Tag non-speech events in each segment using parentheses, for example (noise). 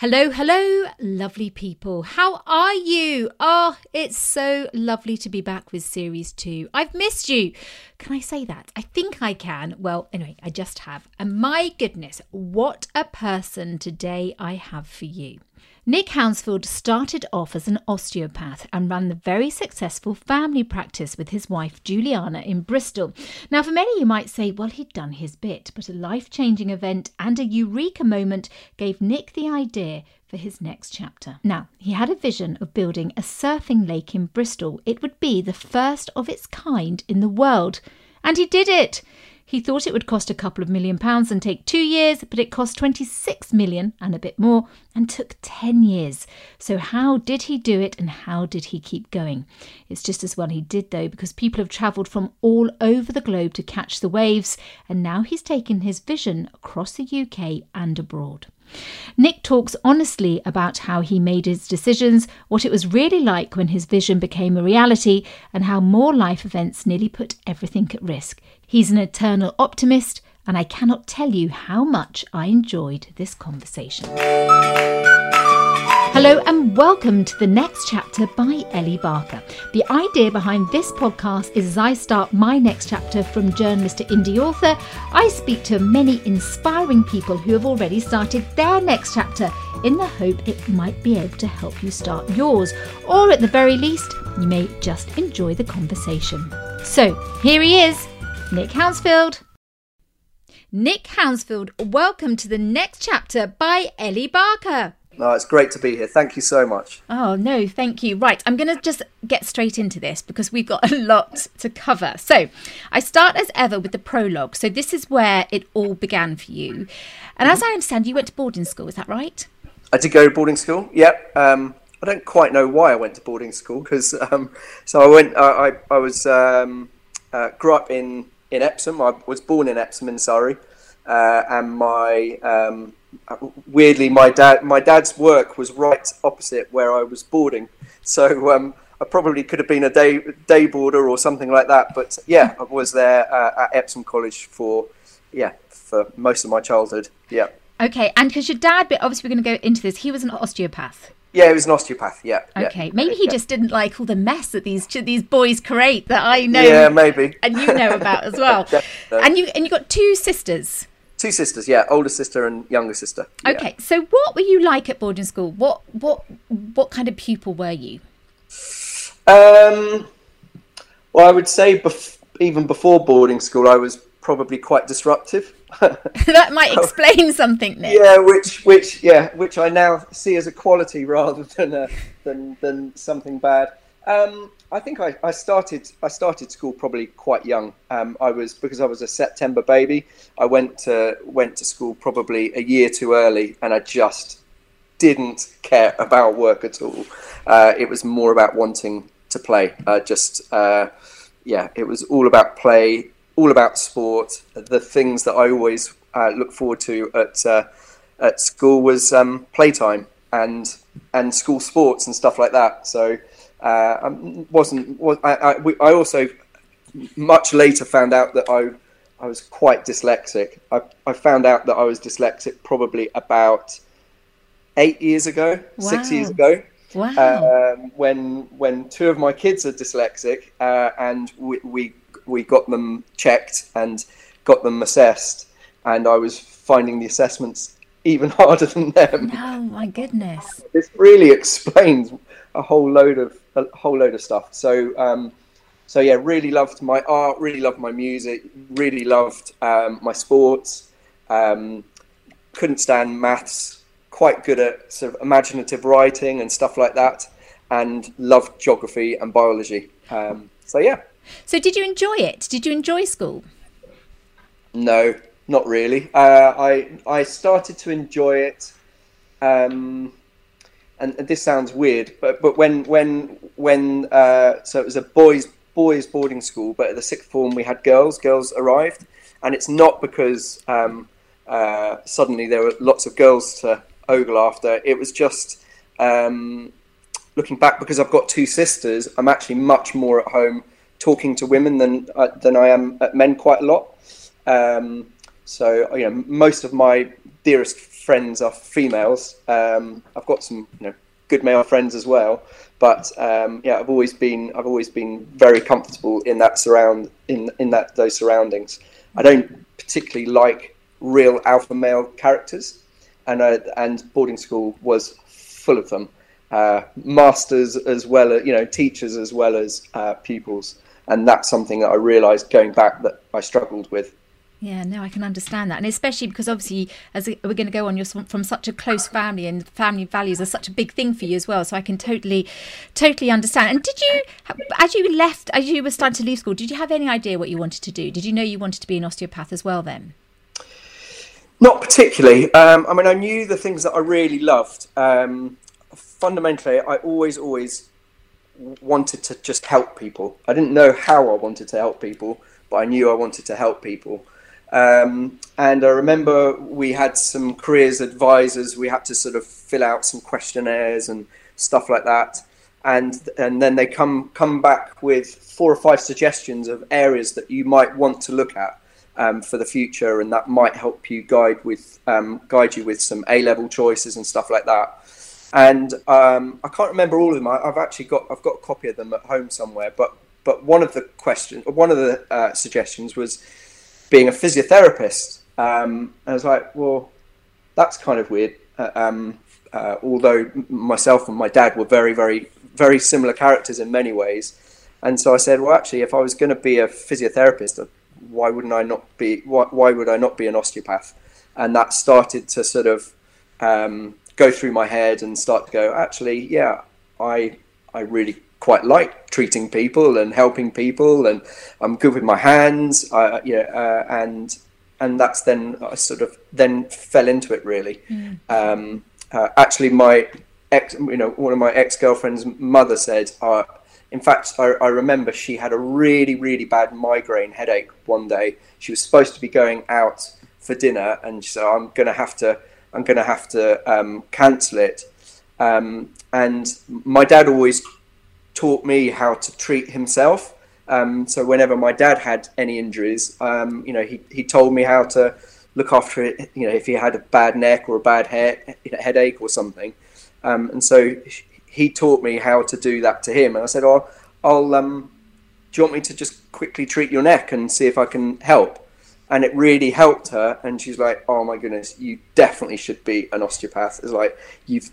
Hello, hello, lovely people. How are you? Oh, it's so lovely to be back with series two. I've missed you. Can I say that? I think I can. Well, anyway, I just have. And my goodness, what a person today I have for you. Nick Hounsfield started off as an osteopath and ran the very successful family practice with his wife Juliana in Bristol. Now, for many, you might say, well, he'd done his bit, but a life changing event and a eureka moment gave Nick the idea for his next chapter. Now, he had a vision of building a surfing lake in Bristol. It would be the first of its kind in the world. And he did it. He thought it would cost a couple of million pounds and take two years, but it cost 26 million and a bit more and took 10 years. So, how did he do it and how did he keep going? It's just as well he did, though, because people have travelled from all over the globe to catch the waves, and now he's taken his vision across the UK and abroad. Nick talks honestly about how he made his decisions, what it was really like when his vision became a reality, and how more life events nearly put everything at risk. He's an eternal optimist, and I cannot tell you how much I enjoyed this conversation. Hello and welcome to the next chapter by Ellie Barker. The idea behind this podcast is as I start my next chapter from journalist to indie author, I speak to many inspiring people who have already started their next chapter in the hope it might be able to help you start yours, or at the very least, you may just enjoy the conversation. So here he is, Nick Hounsfield. Nick Hounsfield, welcome to the next chapter by Ellie Barker. No, it's great to be here. Thank you so much. Oh, no, thank you. Right, I'm going to just get straight into this because we've got (laughs) a lot to cover. So, I start as ever with the prologue. So, this is where it all began for you. And as I understand, you went to boarding school, is that right? I did go to boarding school, yep. Um, I don't quite know why I went to boarding school because, um, so I went, I, I, I was, um, uh, grew up in in Epsom. I was born in Epsom in Surrey, uh, and my um, weirdly my dad my dad's work was right opposite where I was boarding, so um, I probably could have been a day day boarder or something like that. But yeah, I was there uh, at Epsom College for yeah for most of my childhood. Yeah. Okay, and because your dad, but obviously we're going to go into this. He was an osteopath. Yeah, he was an osteopath. Yeah. Okay, yeah, maybe he yeah. just didn't like all the mess that these these boys create that I know. Yeah, maybe. And you know about as well. (laughs) and you and you got two sisters. Two sisters, yeah, older sister and younger sister. Yeah. Okay, so what were you like at boarding school? What what what kind of pupil were you? Um, well, I would say bef- even before boarding school, I was probably quite disruptive. (laughs) (laughs) that might explain something, Nick. Yeah, which which yeah, which I now see as a quality rather than a, than than something bad. Um, I think I, I started I started school probably quite young. Um, I was because I was a September baby. I went to went to school probably a year too early, and I just didn't care about work at all. Uh, it was more about wanting to play. Uh, just uh, yeah, it was all about play, all about sport. The things that I always uh, look forward to at uh, at school was um, playtime and and school sports and stuff like that. So uh, I wasn't. Was, I, I, I, also much later found out that I I was quite dyslexic. I, I found out that I was dyslexic probably about eight years ago, wow. six years ago. Wow. Um, when when two of my kids are dyslexic, uh, and we, we we got them checked and got them assessed, and I was finding the assessments even (laughs) harder than them. Oh my goodness! This really (laughs) explains a whole load of a whole load of stuff. So, um, so yeah, really loved my art, really loved my music, really loved um, my sports. Um, couldn't stand maths. Quite good at sort of imaginative writing and stuff like that, and loved geography and biology. Um, so yeah. So did you enjoy it? Did you enjoy school? No, not really. Uh, I I started to enjoy it. Um, and, this sounds weird, but but when when when uh, so it was a boys boys boarding school, but at the sixth form we had girls. Girls arrived, and it's not because um, uh, suddenly there were lots of girls to ogle after. It was just um, looking back because I've got two sisters. I'm actually much more at home talking to women than uh, than I am at men quite a lot. Um, so you know, most of my dearest friends are females. Um, I've got some you know good male friends as well, but um, yeah, I've always been I've always been very comfortable in that surround in in that those surroundings. I don't particularly like real alpha male characters, and uh, and boarding school was full of them, uh, masters as well as you know teachers as well as uh, pupils, and that's something that I realised going back that I struggled with. Yeah, no, I can understand that, and especially because obviously, as we're going to go on, you're from such a close family, and family values are such a big thing for you as well. So I can totally, totally understand. And did you, as you left, as you were starting to leave school, did you have any idea what you wanted to do? Did you know you wanted to be an osteopath as well then? Not particularly. Um, I mean, I knew the things that I really loved. Um, fundamentally, I always, always wanted to just help people. I didn't know how I wanted to help people, but I knew I wanted to help people. Um, and I remember we had some careers advisors. We had to sort of fill out some questionnaires and stuff like that. And and then they come come back with four or five suggestions of areas that you might want to look at um, for the future, and that might help you guide with um, guide you with some A level choices and stuff like that. And um, I can't remember all of them. I, have actually got I've got a copy of them at home somewhere. But but one of the questions, one of the uh, suggestions was being a physiotherapist. Um, I was like, well, that's kind of weird. Uh, um, uh, although myself and my dad were very, very, very similar characters in many ways. And so I said, well, actually, if I was going to be a physiotherapist, why wouldn't I not be? Why, why would I not be an osteopath? And that started to sort of um, go through my head and start to go, actually, yeah, I, I really quite like treating people and helping people, and I'm good with my hands. Uh, yeah, uh, and and that's then I sort of then fell into it really. Mm. Um, uh, actually, my ex, you know, one of my ex girlfriend's mother said, uh, in fact, I, I, remember she had a really really bad migraine headache one day. She was supposed to be going out for dinner, and so "I'm going to have to, I'm going to have to um, cancel it." Um, and my dad always taught me how to treat himself. Um, so whenever my dad had any injuries, um, you know, he, he told me how to look after it. You know, if he had a bad neck or a bad head, headache or something. Um, and so he taught me how to do that to him. And I said, "Oh, I'll. Um, do you want me to just quickly treat your neck and see if I can help?" And it really helped her. And she's like, "Oh my goodness, you definitely should be an osteopath." It's like you've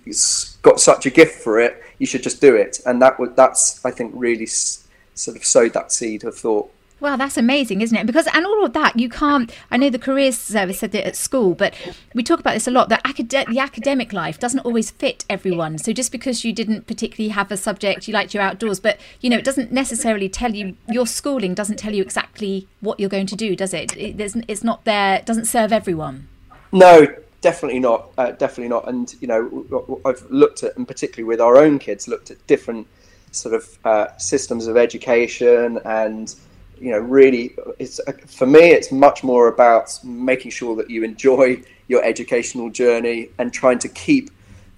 got such a gift for it. You should just do it. And that would that's I think really sort of sowed that seed of thought. Well, that's amazing, isn't it? Because and all of that you can't. I know the careers service said it at school, but we talk about this a lot. That acad- the academic life doesn't always fit everyone. So just because you didn't particularly have a subject you liked your outdoors, but you know it doesn't necessarily tell you your schooling doesn't tell you exactly what you're going to do, does it? it it's not there. It doesn't serve everyone. No, definitely not. Uh, definitely not. And you know, I've looked at, and particularly with our own kids, looked at different sort of uh, systems of education and you know really it's for me it's much more about making sure that you enjoy your educational journey and trying to keep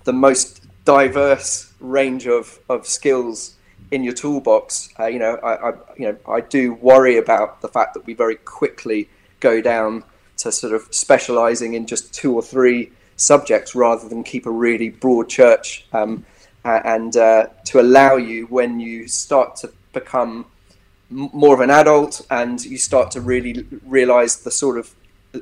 the most diverse range of, of skills in your toolbox. Uh, you know I, I, you know I do worry about the fact that we very quickly go down to sort of specializing in just two or three subjects rather than keep a really broad church um, and uh, to allow you when you start to become more of an adult and you start to really realize the sort of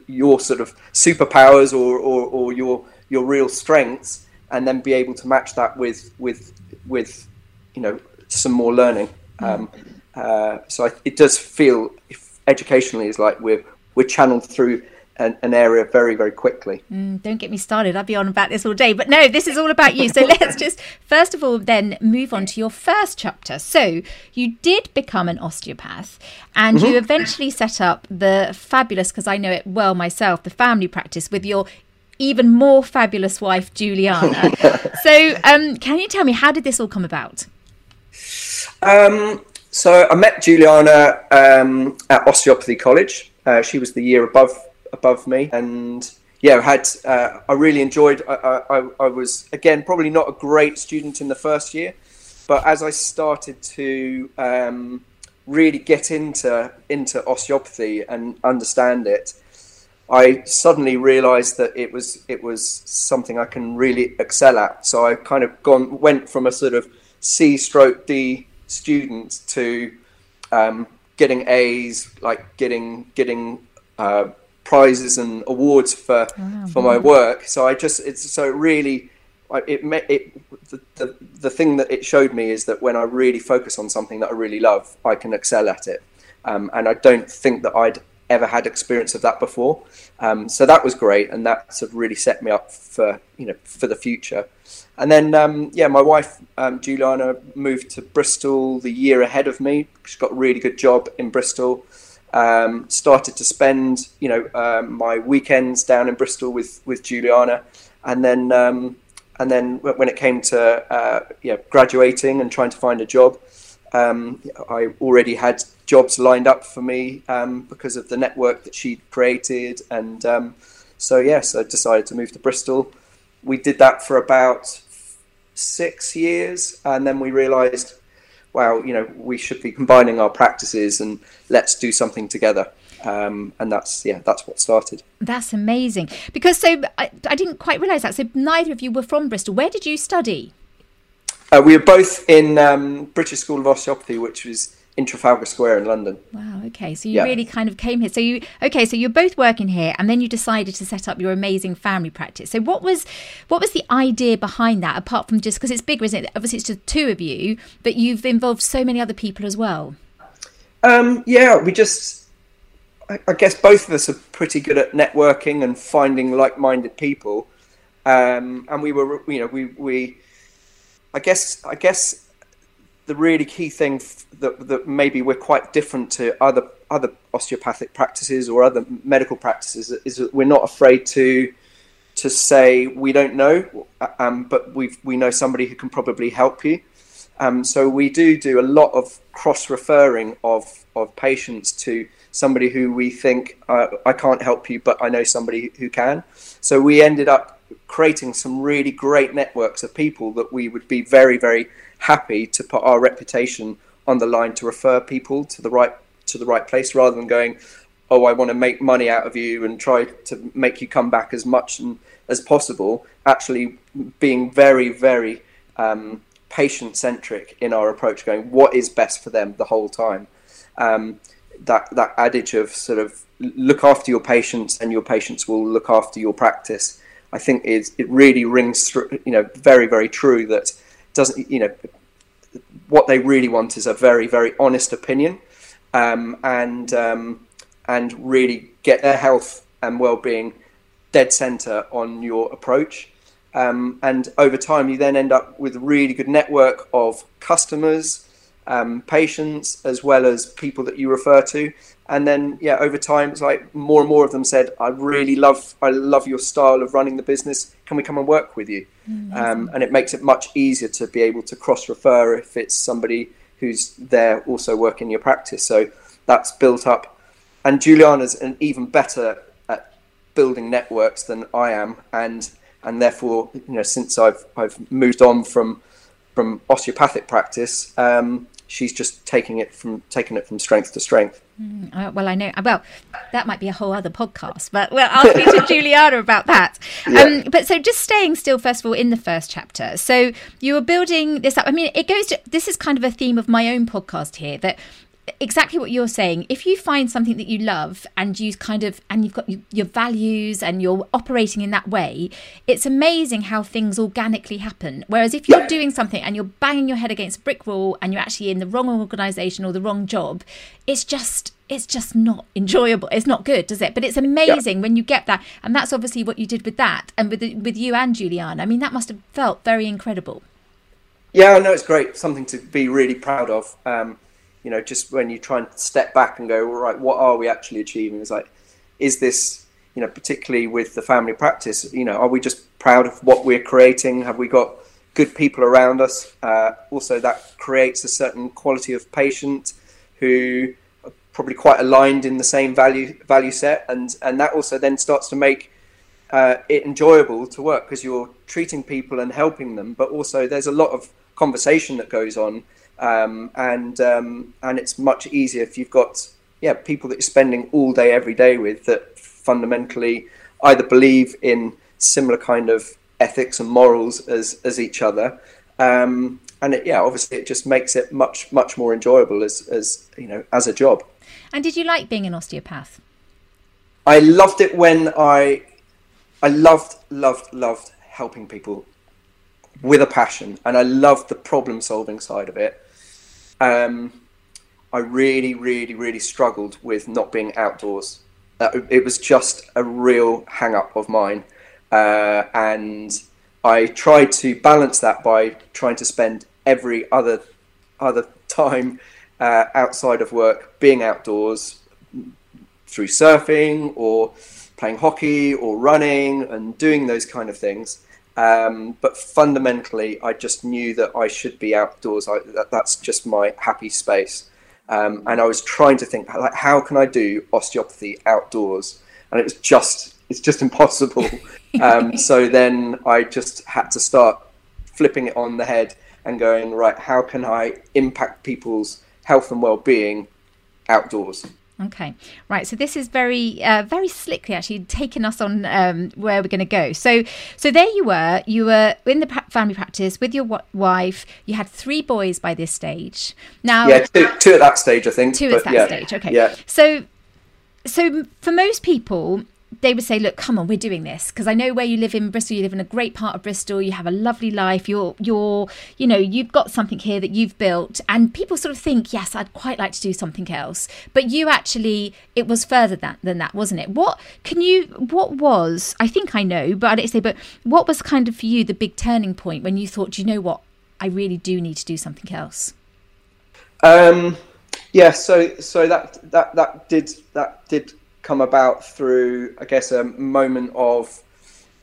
your sort of superpowers or, or, or your your real strengths and then be able to match that with with with you know some more learning mm. um, uh, so I, it does feel if educationally is like we're we're channeled through an, an area very, very quickly. Mm, don't get me started. I'd be on about this all day. But no, this is all about you. So (laughs) let's just, first of all, then move on to your first chapter. So you did become an osteopath and mm-hmm. you eventually set up the fabulous, because I know it well myself, the family practice with your even more fabulous wife, Juliana. (laughs) so um, can you tell me, how did this all come about? Um, so I met Juliana um, at Osteopathy College. Uh, she was the year above above me, and yeah, had uh, I really enjoyed. I, I, I was again probably not a great student in the first year, but as I started to um, really get into into osteopathy and understand it, I suddenly realised that it was it was something I can really excel at. So I kind of gone went from a sort of C stroke D student to um, getting A's, like getting getting uh, prizes and awards for oh, for my work. So I just it's so really it it the, the the thing that it showed me is that when I really focus on something that I really love, I can excel at it. Um, and I don't think that I'd ever had experience of that before. Um, so that was great, and that sort of really set me up for you know for the future. And then um, yeah, my wife um, Juliana moved to Bristol the year ahead of me. She got a really good job in Bristol. Um, started to spend you know um, my weekends down in Bristol with with Juliana, and then um, and then when it came to uh, yeah graduating and trying to find a job. I already had jobs lined up for me um, because of the network that she'd created. And um, so, yes, I decided to move to Bristol. We did that for about six years, and then we realised, wow, you know, we should be combining our practices and let's do something together. Um, and that's yeah, that's what started. That's amazing because so I, I didn't quite realise that. So neither of you were from Bristol. Where did you study? Uh, we were both in um, British School of Osteopathy, which was in Trafalgar Square in London. Wow. Okay. So you yeah. really kind of came here. So you okay. So you're both working here, and then you decided to set up your amazing family practice. So what was what was the idea behind that? Apart from just because it's bigger, isn't it? Obviously, it's just two of you, but you've involved so many other people as well. Um, yeah, we just. I, I guess both of us are pretty good at networking and finding like-minded people, um, and we were, you know, we we. I guess I guess the really key thing that, that maybe we're quite different to other other osteopathic practices or other medical practices is that we're not afraid to to say we don't know, um, but we we know somebody who can probably help you. Um, so we do do a lot of cross referring of of patients to somebody who we think uh, I can't help you, but I know somebody who can. So we ended up creating some really great networks of people that we would be very very happy to put our reputation on the line to refer people to the right to the right place rather than going oh i want to make money out of you and try to make you come back as much and, as possible. Actually being very very um, patient centric in our approach going what is best for them the whole time? Um, that that adage of sort of look after your patients and your patients will look after your practice i think is it really rings through you know very very true that doesn't you know what they really want is a very very honest opinion um, and um, and really get their health and well-being dead center on your approach. Um, and over time you then end up with a really good network of customers um, patients as well as people that you refer to and then yeah over time it's like more and more of them said i really love i love your style of running the business. Can we come and work with you? Mm-hmm. um, and it makes it much easier to be able to cross refer if it's somebody who's there also working your practice. So that's built up. And juliana's an even better at building networks than i am. And and therefore you know since i've i've moved on from from osteopathic practice um, she's just taking it from taking it from strength to strength. Mm, uh, well, I know. Well, that might be a whole other podcast, but well, I'll speak to (laughs) Juliana about that. Yeah. Um, but so, just staying still, first of all, in the first chapter. So you were building this up. I mean, it goes to this is kind of a theme of my own podcast here that exactly what you're saying. If you find something that you love and you kind of and you've got your values and you're operating in that way it's amazing how things organically happen. Whereas if you're doing something and you're banging your head against a brick wall and you're actually in the wrong organization or the wrong job it's just it's just not enjoyable. It's not good does it? But it's amazing yeah. when you get that. And that's obviously what you did with that and with the, with you and Juliana. I mean that must have felt very incredible. Yeah no it's great. Something to be really proud of. Um, you know, just when you try and step back and go, all right, what are we actually achieving? It's like, is this, you know, particularly with the family practice, you know, are we just proud of what we're creating? Have we got good people around us? Uh, also, that creates a certain quality of patient who are probably quite aligned in the same value value set, and and that also then starts to make uh, it enjoyable to work because you're treating people and helping them, but also there's a lot of conversation that goes on um, and um, and it's much easier if you've got yeah people that you're spending all day every day with that fundamentally either believe in similar kind of ethics and morals as as each other. Um, and it, yeah, obviously, it just makes it much much more enjoyable as as you know as a job. And did you like being an osteopath? I loved it when I I loved loved loved helping people with a passion, and I loved the problem solving side of it. Um, I really, really, really struggled with not being outdoors. Uh, it was just a real hang up of mine. Uh, and I tried to balance that by trying to spend every other other time uh, outside of work being outdoors through surfing or playing hockey or running and doing those kind of things. Um, but fundamentally, I just knew that I should be outdoors. I, that, that's just my happy space. Um, and I was trying to think, like, how can I do osteopathy outdoors? And it was just, it's just (laughs) impossible. um, (laughs) so then I just had to start flipping it on the head and going, right, how can I impact people's health and well-being outdoors? Okay, right. So this is very, uh, very slickly actually taking us on um, where we're going to go. So, so there you were. You were in the family practice with your wife. You had three boys by this stage. Now, yeah, two, two at that stage, I think. Two at that yeah, stage. Okay. Yeah. So, so for most people, they would say, "Look, come on, we're doing this." Because I know where you live in Bristol. You live in a great part of Bristol. You have a lovely life. You're, you're, you know, you've got something here that you've built, and people sort of think, "Yes, I'd quite like to do something else." But you actually, it was further than that, wasn't it? What can you? What was? I think I know, but I don't say. But what was kind of for you the big turning point when you thought, "You know what? I really do need to do something else." Um. Yeah. So, so that that that did that did come about through, I guess, a moment of,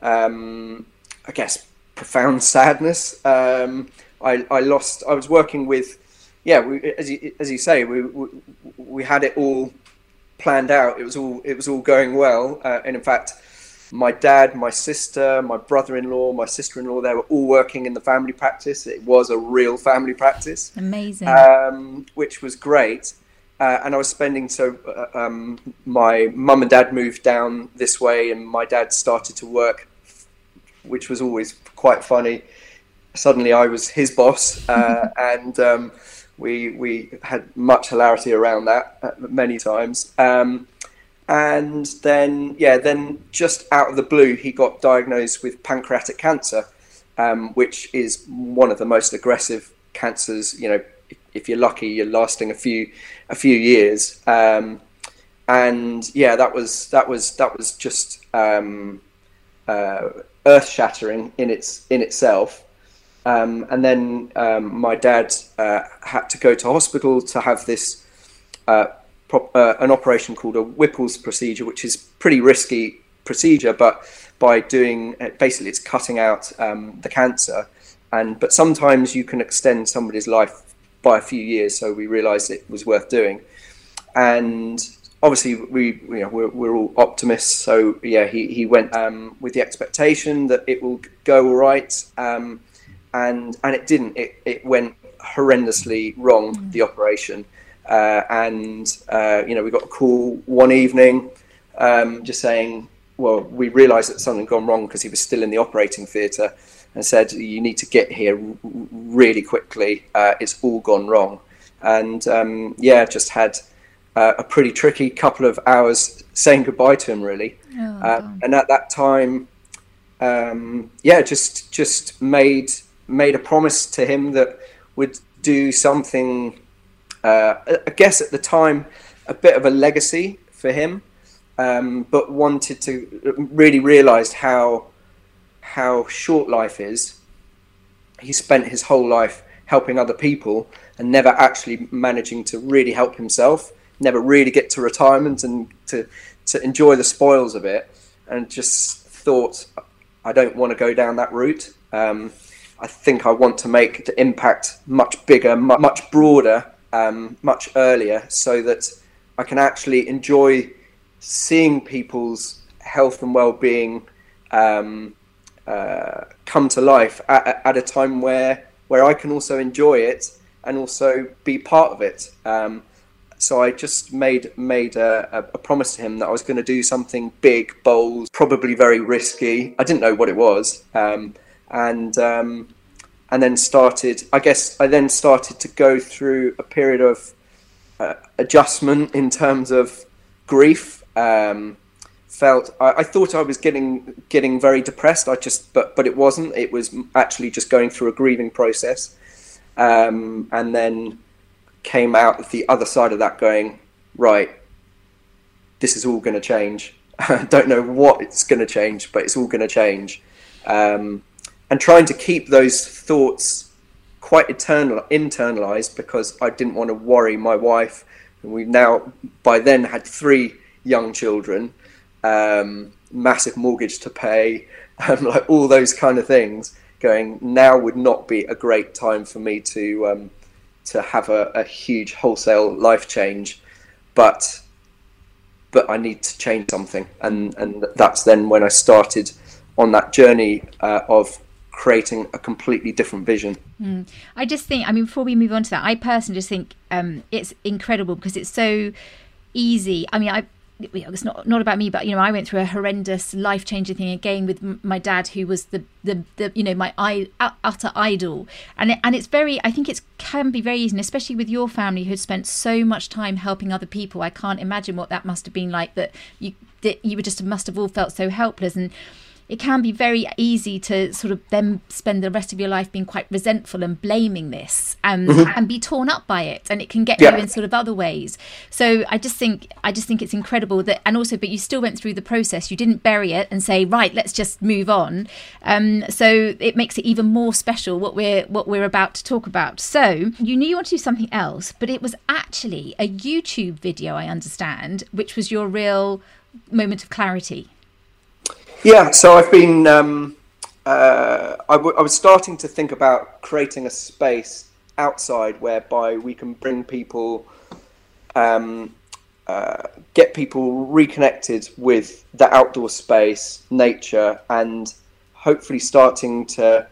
um, I guess, profound (laughs) sadness. Um, I, I lost. I was working with, yeah, we, as you as you say, we, we, we had it all planned out. It was all it was all going well, uh, and in fact, my dad, my sister, my brother-in-law, my sister-in-law, they were all working in the family practice. It was a real family practice, amazing, um, which was great. Uh, and I was spending so uh, um, my mum and dad moved down this way, and my dad started to work, which was always quite funny. Suddenly, I was his boss, uh, (laughs) and um, we we had much hilarity around that uh, many times. Um, and then, yeah, then just out of the blue, he got diagnosed with pancreatic cancer, um, which is one of the most aggressive cancers, you know, if you're lucky, you're lasting a few a few years. Um, and yeah, that was that was that was just um, uh, earth shattering in its in itself. Um, and then um, my dad uh, had to go to hospital to have this uh, uh, an operation called a Whipple's procedure, which is pretty risky procedure, but by doing uh, basically it's cutting out um, the cancer. And but sometimes you can extend somebody's life by a few years, so we realised it was worth doing. And obviously, we you know we're, we're all optimists, so yeah, he he went um, with the expectation that it will go all right, um, and and it didn't. It it went horrendously wrong mm. the operation, uh, and uh, you know we got a call one evening, um, just saying, well, we realised that something had gone wrong because he was still in the operating theatre and said, "You need to get here really quickly. Uh, it's all gone wrong." And um, yeah, just had uh, a pretty tricky couple of hours saying goodbye to him, really. Oh, uh, and at that time, um, yeah, just just made made a promise to him that would do something. Uh, I guess at the time, a bit of a legacy for him, um, but wanted to really realised how how short life is. He spent his whole life helping other people and never actually managing to really help himself, never really get to retirement and to, to enjoy the spoils of it. And just thought, I don't want to go down that route. Um, I think I want to make the impact much bigger, much broader, um, much earlier, so that I can actually enjoy seeing people's health and well-being um, uh, come to life at, at, a time where where I can also enjoy it and also be part of it. Um, So I just made made a, a, promise to him that I was going to do something big, bold, probably very risky. I didn't know what it was, um, and um, and then started. I guess I then started to go through a period of uh, adjustment in terms of grief. Um, felt I, I, thought I was getting getting very depressed. I just but but it wasn't. It was actually just going through a grieving process, um, and then came out the other side of that going, right, this is all going to change. I (laughs) don't know what it's going to change, but it's all going to change. Um, and trying to keep those thoughts quite eternal, internalized because I didn't want to worry my wife. And we've now, by then, had three young children, um, massive mortgage to pay, (laughs) and like all those kind of things. Going now would not be a great time for me to um, to have a, a huge wholesale life change, but but I need to change something, and and that's then when I started on that journey uh, of creating a completely different vision. Mm. I just think, I mean, before we move on to that, I personally just think um, it's incredible because it's so easy. I mean, I it's not not about me, but you know, I went through a horrendous life changing thing again with my dad, who was the, the the you know my I, utter idol, and it, and it's very I think it can be very easy, and especially with your family who spent so much time helping other people. I can't imagine what that must have been like. That you that you were just must have all felt so helpless and it can be very easy to sort of then spend the rest of your life being quite resentful and blaming this and mm-hmm. and be torn up by it and it can get yeah. you in sort of other ways. So i just think i just think it's incredible that and also but you still went through the process. You didn't bury it and say right let's just move on. Um, so it makes it even more special what we're what we're about to talk about. So you knew you wanted to do something else but it was actually a youtube video i understand which was your real moment of clarity yeah, so I've been. Um, uh, I, w- I was starting to think about creating a space outside whereby we can bring people, um, uh, get people reconnected with the outdoor space, nature, and hopefully starting to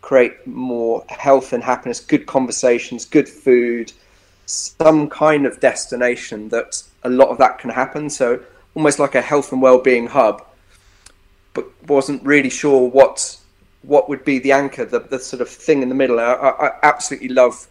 create more health and happiness, good conversations, good food, some kind of destination that a lot of that can happen. So almost like a health and well-being hub but wasn't really sure what what would be the anchor, the, the sort of thing in the middle. I, I, absolutely love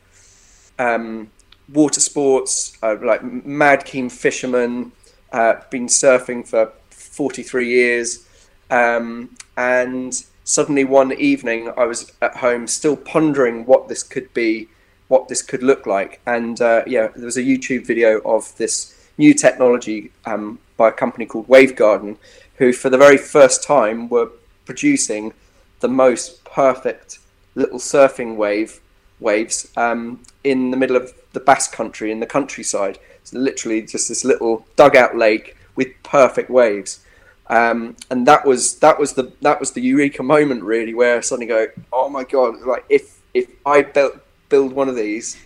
um, water sports, uh, like mad keen fisherman, uh, been surfing for 43 years. Um, and suddenly one evening I was at home still pondering what this could be, what this could look like. And uh, yeah, there was a YouTube video of this new technology um, by a company called Wavegarden, who for the very first time were producing the most perfect little surfing wave waves um, in the middle of the Basque Country in the countryside. It's literally just this little dugout lake with perfect waves. Um, and that was that was the that was the eureka moment really where I suddenly go oh my god like if if I built build one of these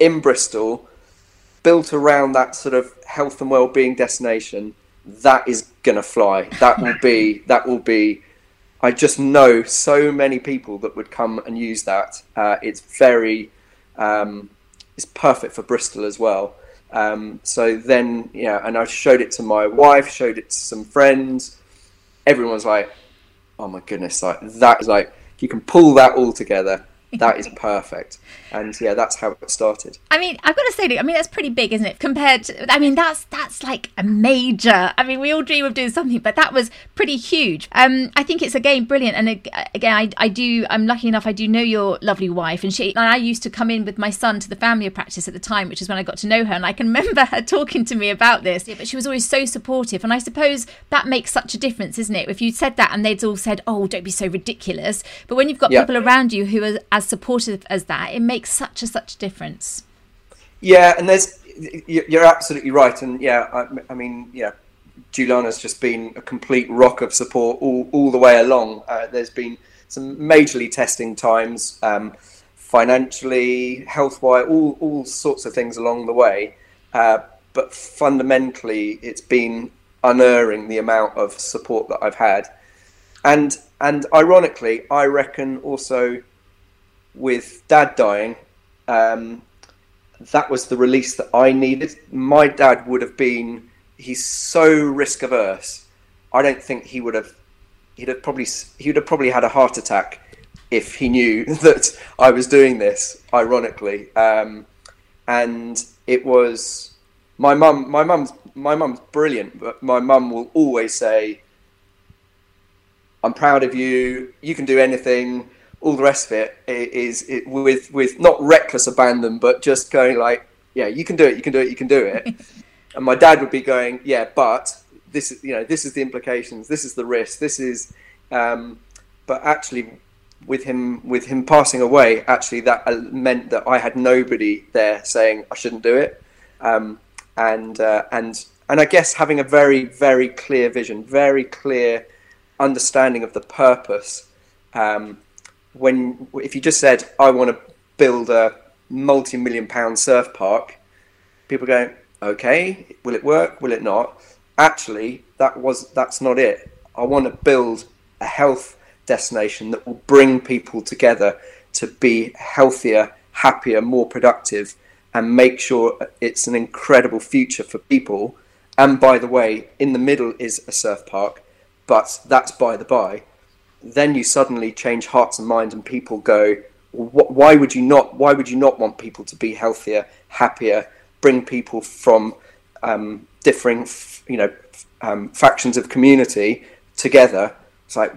in Bristol built around that sort of health and well-being destination that is gonna fly. That will be that will be. I just know so many people that would come and use that. Uh, it's very, um, it's perfect for Bristol as well. Um, so then, yeah, and I showed it to my wife, showed it to some friends. Everyone's like, "Oh my goodness!" Like that is like you can pull that all together that is perfect. And yeah, that's how it started. I mean, I've got to say, I mean, that's pretty big, isn't it? Compared to, I mean, that's that's like a major. I mean, we all dream of doing something, but that was pretty huge. Um, I think it's again brilliant. And again, I, I do. I'm lucky enough. I do know your lovely wife, and she. And I used to come in with my son to the family practice at the time, which is when I got to know her. And I can (laughs) remember her talking to me about this. But she was always so supportive, and I suppose that makes such a difference, isn't it? If you said that and they'd all said, "Oh, don't be so ridiculous," but when you've got people around you who are as as supportive as that, it makes such a such a difference. Yeah, and there's you're absolutely right, and yeah, I, I mean, yeah, Juliana's just been a complete rock of support all, all the way along. Uh, there's been some majorly testing times, um, financially, health wise, all, all sorts of things along the way. Uh, but fundamentally, it's been unerring the amount of support that I've had. And and ironically, I reckon also with dad dying, um, that was the release that I needed. My dad would have been, he's so risk averse. I don't think he would have, he'd have probably, he would have probably had a heart attack if he knew (laughs) that I was doing this, ironically. Um, and it was, my mum, my mum's, my mum's brilliant, but my mum will always say, I'm proud of you. You can do anything all the rest of it is it, with with not reckless abandon, but just going like, yeah, you can do it, you can do it, you can do it. (laughs) and my dad would be going, yeah, but this is you know this is the implications, this is the risk, this is. Um, but actually, with him with him passing away, actually that meant that I had nobody there saying I shouldn't do it, um, and uh, and and I guess having a very very clear vision, very clear understanding of the purpose. Um, when if you just said I want to build a multi-million pound surf park, people go, okay, will it work? Will it not? Actually, that was that's not it. I want to build a health destination that will bring people together to be healthier, happier, more productive, and make sure it's an incredible future for people. And by the way, in the middle is a surf park, but that's by the by then you suddenly change hearts and minds, and people go, why would you not? Why would you not want people to be healthier, happier, bring people from um, differing, you know, um, factions of community together? It's like,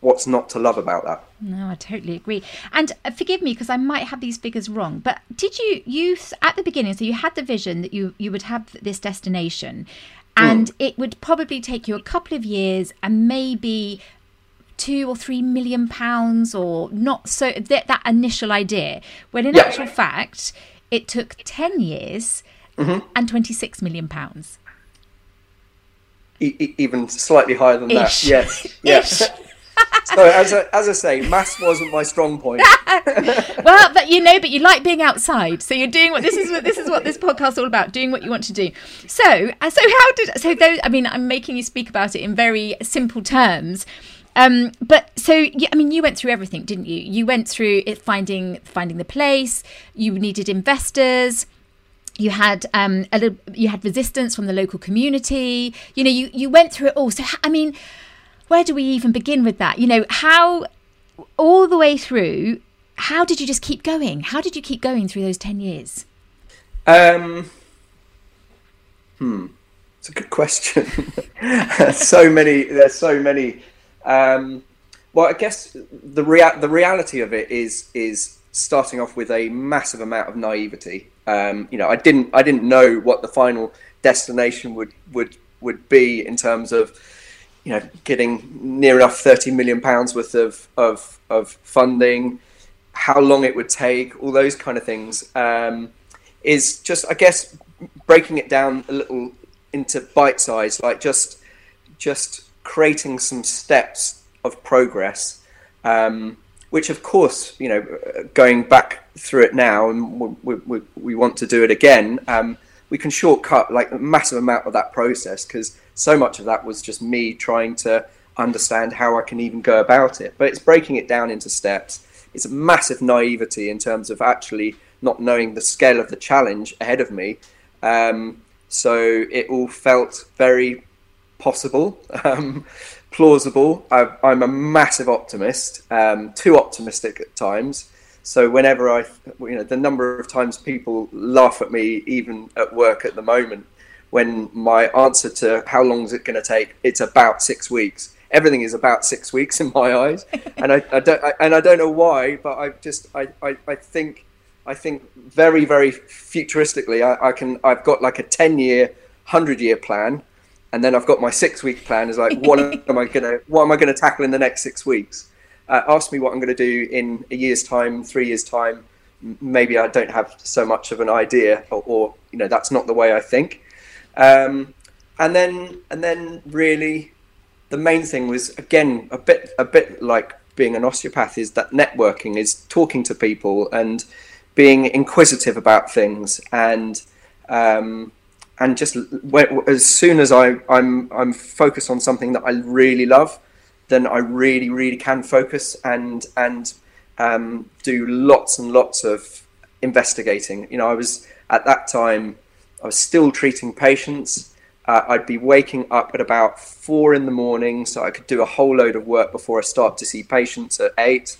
what's not to love about that? No, I totally agree. And uh, forgive me because I might have these figures wrong, but did you you at the beginning? So you had the vision that you you would have this destination, and mm. it would probably take you a couple of years and maybe two or three million pounds or not so that, that initial idea when in yeah. actual fact it took 10 years mm-hmm. and 26 million pounds e- even slightly higher than Ish. that yes (laughs) yes (laughs) so as I, as I say, maths wasn't my strong point. (laughs) well, but you know, but you like being outside, so you're doing what this is. What this is what this podcast is all about: doing what you want to do. So, uh, so how did so? Those, I mean, I'm making you speak about it in very simple terms. Um, but so I mean, you went through everything, didn't you? You went through it, finding finding the place. You needed investors. You had um, a little, you had resistance from the local community. You know, you you went through it all. So I mean, where do we even begin with that? You know, how all the way through. How did you just keep going? How did you keep going through those ten years? Um, hmm, it's a good question. (laughs) so many. There's so many um, well, I guess the rea- the reality of it is is starting off with a massive amount of naivety. Um, you know, I didn't I didn't know what the final destination would would would be in terms of you know getting near enough thirty million pounds worth of of of funding, how long it would take, all those kind of things. Um, is just I guess breaking it down a little into bite size, like just just creating some steps of progress, um, which of course, you know, going back through it now, and we, we, we want to do it again. Um, we can shortcut like a massive amount of that process because so much of that was just me trying to understand how I can even go about it. But it's breaking it down into steps. It's a massive naivety in terms of actually not knowing the scale of the challenge ahead of me. Um, so it all felt very possible, um, plausible. I, am a massive optimist, um, too optimistic at times. So whenever I, you know, the number of times people laugh at me, even at work at the moment, when my answer to how long is it going to take, it's about six weeks. Everything is about six weeks in my eyes, (laughs) and I, I don't, I, and I don't know why, but I just, I, I, I think, I think very, very futuristically, I, I can, I've got like a ten-year, hundred-year plan, and then I've got my six week plan. Is like, what am I gonna what am I gonna tackle in the next six weeks? Uh, ask me what I'm going to do in a year's time, three years time. Maybe I don't have so much of an idea, or, or you know, that's not the way I think. Um, and then and then really, the main thing was again a bit a bit like being an osteopath is that networking is talking to people and being inquisitive about things and um, and just as soon as I, I'm I'm focused on something that I really love, then I really really can focus and and um, do lots and lots of investigating. You know, I was at that time, I was still treating patients. Uh, I'd be waking up at about four in the morning so I could do a whole load of work before I start to see patients at eight.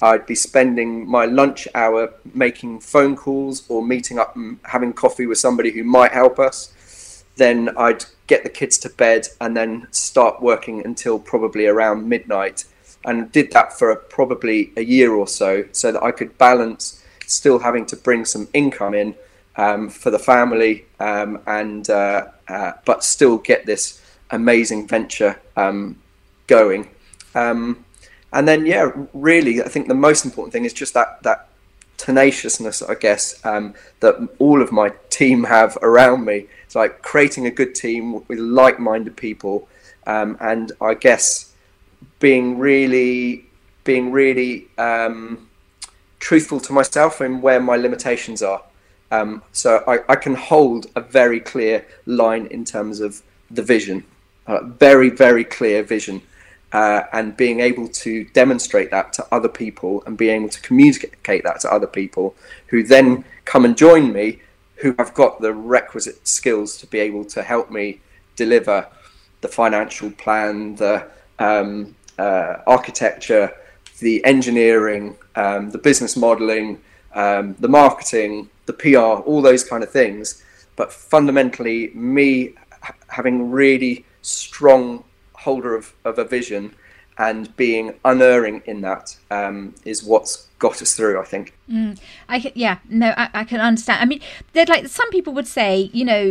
I'd be spending my lunch hour making phone calls or meeting up and having coffee with somebody who might help us. Then I'd get the kids to bed and then start working until probably around midnight. And did that for a, probably a year or so so that I could balance still having to bring some income in um, for the family, um, and uh, uh, but still get this amazing venture um, going. Um, and then, yeah, really, I think the most important thing is just that that tenaciousness, I guess, um, that all of my team have around me. It's like creating a good team with like-minded people, um, and I guess being really, being really truthful to myself and where my limitations are. Um, so I, I, can hold a very clear line in terms of the vision, very, very clear vision, uh, and being able to demonstrate that to other people and being able to communicate that to other people who then come and join me, who have got the requisite skills to be able to help me deliver the financial plan, the um, uh, architecture, the engineering, um, the business modeling, um, the marketing, the PR, all those kind of things. But fundamentally, me having really strong holder of, of a vision and being unerring in that um, is what's got us through. I think. Mm, I yeah no I, I can understand. I mean, there's like some people would say you know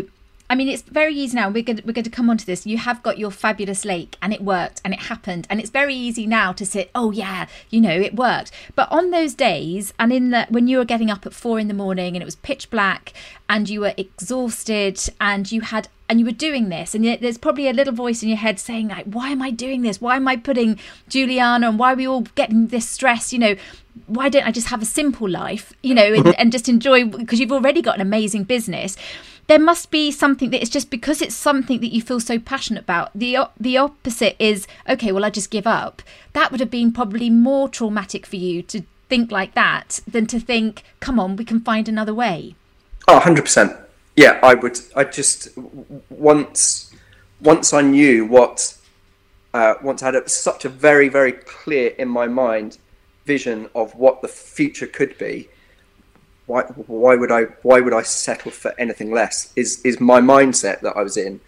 I mean, it's very easy now. We're going, to, we're going to come on to this. You have got your fabulous lake and it worked and it happened. And it's very easy now to say, oh, yeah, you know, it worked. But on those days and in the, when you were getting up at four in the morning and it was pitch black and you were exhausted and you had and you were doing this and there's probably a little voice in your head saying like why am i doing this why am i putting juliana and why are we all getting this stress you know why don't i just have a simple life you know and, (laughs) and just enjoy because you've already got an amazing business there must be something that it's just because it's something that you feel so passionate about. The the opposite is okay, well I just give up. That would have been probably more traumatic for you to think like that than to think, come on, we can find another way. Oh, 100%. Yeah, I would I just once once I knew what uh, once I had a, such a very very clear in my mind vision of what the future could be why why would I why would I settle for anything less? Is is my mindset that I was in?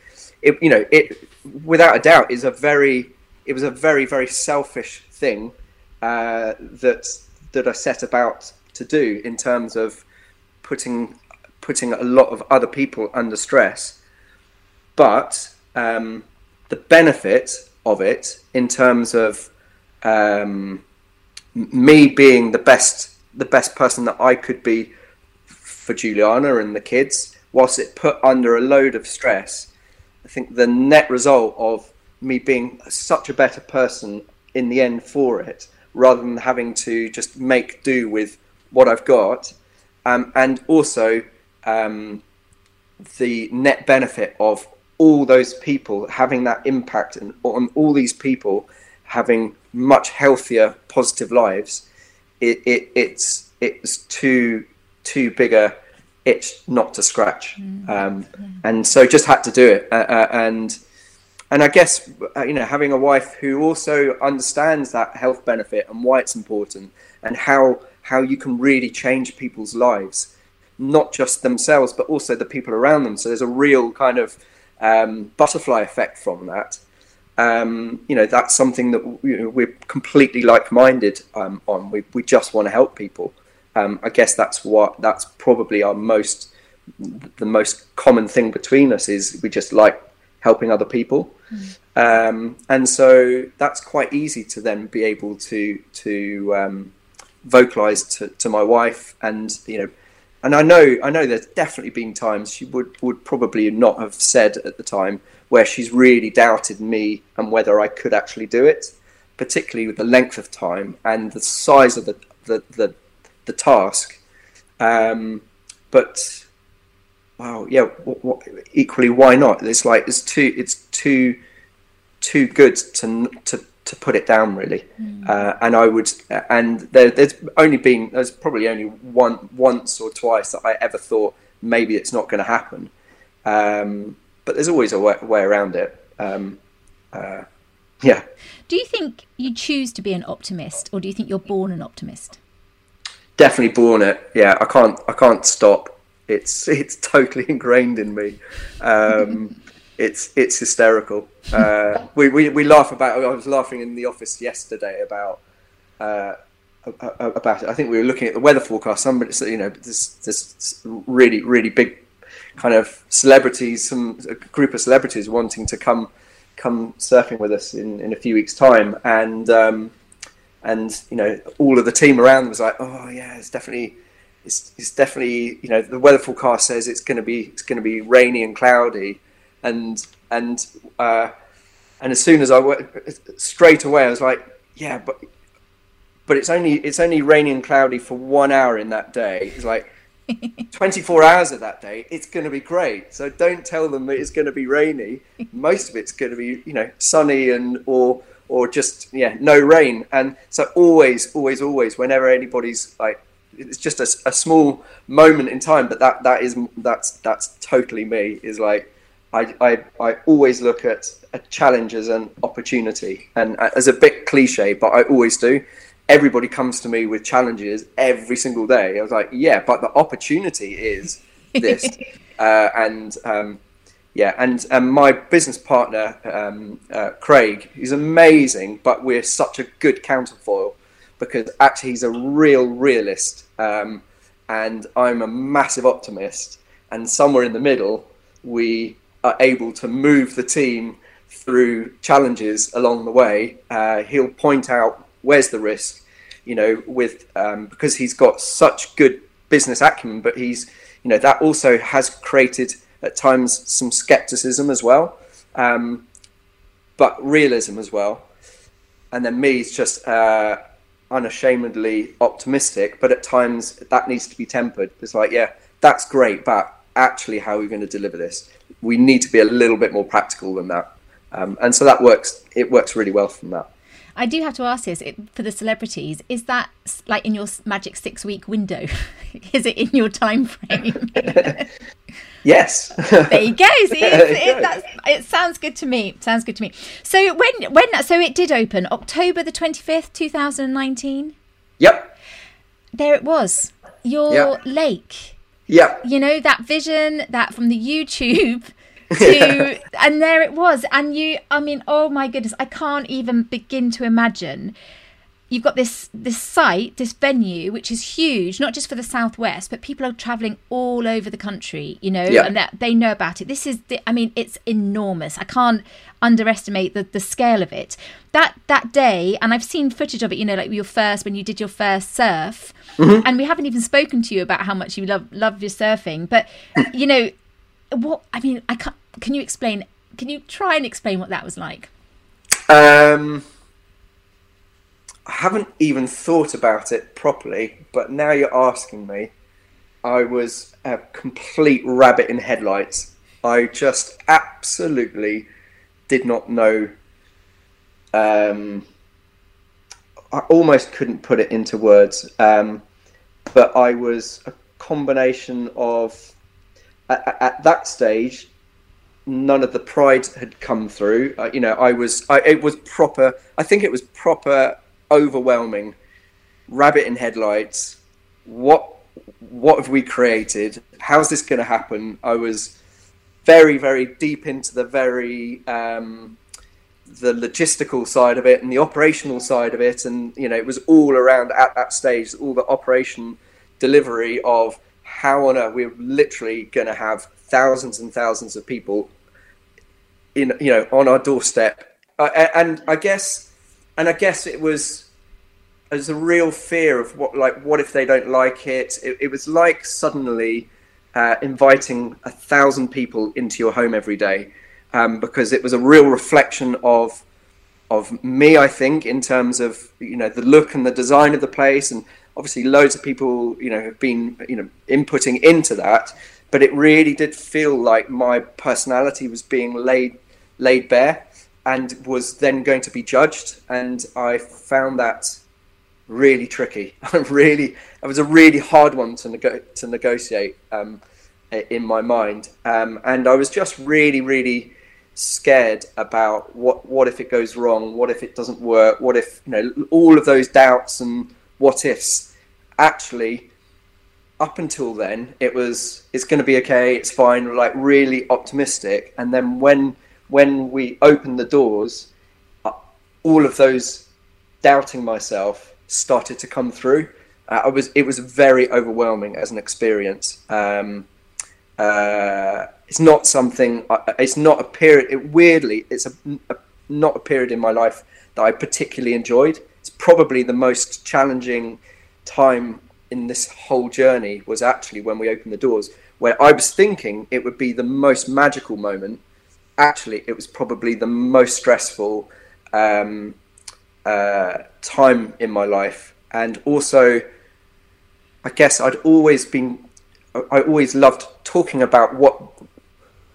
It you know it without a doubt is a very it was a very very selfish thing uh, that that I set about to do in terms of putting putting a lot of other people under stress, but um, the benefit of it in terms of um, me being the best the best person that I could be for Juliana and the kids, whilst it put under a load of stress. I think the net result of me being such a better person in the end for it, rather than having to just make do with what I've got, um, and also um, the net benefit of all those people having that impact and on all these people having much healthier, positive lives it, it it's it's too too big a itch not to scratch, mm. um, and so just had to do it. Uh, uh, and and I guess uh, you know having a wife who also understands that health benefit and why it's important, and how how you can really change people's lives, not just themselves but also the people around them. So there's a real kind of um, butterfly effect from that um, you know that's something that you know, we're completely like-minded um, on. We we just want to help people. Um, I guess that's what that's probably our most the most common thing between us is we just like helping other people, mm. and so that's quite easy to then be able to to um, vocalize to, to my wife and you know and I know I know there's definitely been times she would would probably not have said at the time where she's really doubted me and whether I could actually do it, particularly with the length of time and the size of the the the, the task. Um, but wow, yeah, what, what, equally, why not? It's like it's too it's too too good to to to put it down really. Mm. Uh, and I would, and there, there's only been there's probably only one once or twice that I ever thought maybe it's not going to happen. Um, but there's always a way, way around it. Um, uh, yeah. Do you think you choose to be an optimist, or do you think you're born an optimist? Definitely born it. Yeah, I can't. I can't stop. It's (laughs) it's totally ingrained in me. Um, (laughs) it's it's hysterical. Uh, we, we we laugh about. I was laughing in the office yesterday about uh, about it. I think we were looking at the weather forecast. Somebody, said you know, this this really really big kind of celebrities, some a group of celebrities wanting to come come surfing with us in, in a few weeks' time, and um, and you know all of the team around was like, oh yeah, it's definitely. It's, it's definitely you know the weather forecast says it's going to be it's going to be rainy and cloudy, and and uh, and as soon as I went straight away, I was like, yeah, but but it's only it's only rainy and cloudy for one hour in that day. It's like 24 hours of that day, it's going to be great. So don't tell them that it's going to be rainy. (laughs) Most of it's going to be you know sunny and or or just yeah no rain. And so always always always whenever anybody's like it's just a, a small moment in time, but that that is that's that's totally me. Is like I, I, I always look at a challenge as an opportunity, and uh, as a bit cliche, but I always do. Everybody comes to me with challenges every single day. I was like, yeah, but the opportunity is this, (laughs) uh, and um, yeah, and and my business partner um, uh, Craig, he's amazing, but we're such a good counterfoil because actually he's a real realist, um, and I'm a massive optimist, and somewhere in the middle we are able to move the team through challenges along the way. Uh, he'll point out where's the risk, you know, with um, because he's got such good business acumen, but he's you know that also has created at times some skepticism as well, um, but realism as well. And then me is just uh, unashamedly optimistic, but at times that needs to be tempered. It's like, yeah, that's great, but actually, how are we going to deliver this? we need to be a little bit more practical than that. Um, and so that works. It works really well from that. I do have to ask this for the celebrities: is that like in your magic six-week window? (laughs) is it in your time frame? (laughs) yes. (laughs) there you go. See, it, it, sounds good to me. sounds good to me. So when when so it did open October the twenty fifth, two thousand and nineteen. Yep. There it was. Your yep. lake yeah. You know, that vision that from the YouTube (laughs) to and there it was. And you I mean oh my goodness I can't even begin to imagine. You've got this this site this venue which is huge not just for the southwest but people are traveling all over the country you know yeah. and that they know about it. This is the, i mean it's enormous. I can't underestimate the, the scale of it. That that day and i've seen footage of it you know like your first when you did your first surf. Mm-hmm. and we haven't even spoken to you about how much you love love your surfing but you know what i mean i can't can you explain can you try and explain what that was like um I haven't even thought about it properly, but now you're asking me. I was a complete rabbit in headlights. I just absolutely did not know. Um, I almost couldn't put it into words, um, but I was a combination of. At, at, that stage, none of the pride had come through. Uh, you know, I was. I, it was proper. I think it was proper overwhelming, rabbit in headlights. What what have we created? How's this going to happen? I was very very deep into the very um, the logistical side of it and the operational side of it, and you know it was all around at that stage, all the operation delivery of how on earth we're literally going to have thousands and thousands of people in you know on our doorstep, uh, and I guess and I guess it was as a real fear of what like what if they don't like it. It, it was like suddenly uh, inviting a thousand people into your home every day um, because it was a real reflection of of me. I think in terms of you know the look and the design of the place, and obviously loads of people you know have been you know inputting into that. But it really did feel like my personality was being laid laid bare and was then going to be judged. And I found that really tricky. (laughs) really, it was a really hard one to, to negotiate um, in my mind. Um, and I was just really, really scared about what what if it goes wrong, what if it doesn't work, what if you know all of those doubts and what ifs. Actually, up until then, it was it's going to be okay, it's fine, like really optimistic. And then when when we opened the doors, uh, all of those doubting myself started to come through. Uh, I was it was very overwhelming as an experience. Um, uh, it's not something. Uh, it's not a period. It, weirdly, it's a, a, not a period in my life that I particularly enjoyed. It's probably the most challenging time in this whole journey was actually when we opened the doors, where I was thinking it would be the most magical moment. Actually, it was probably the most stressful um, uh, time in my life, and also, I guess I'd always been I always loved talking about what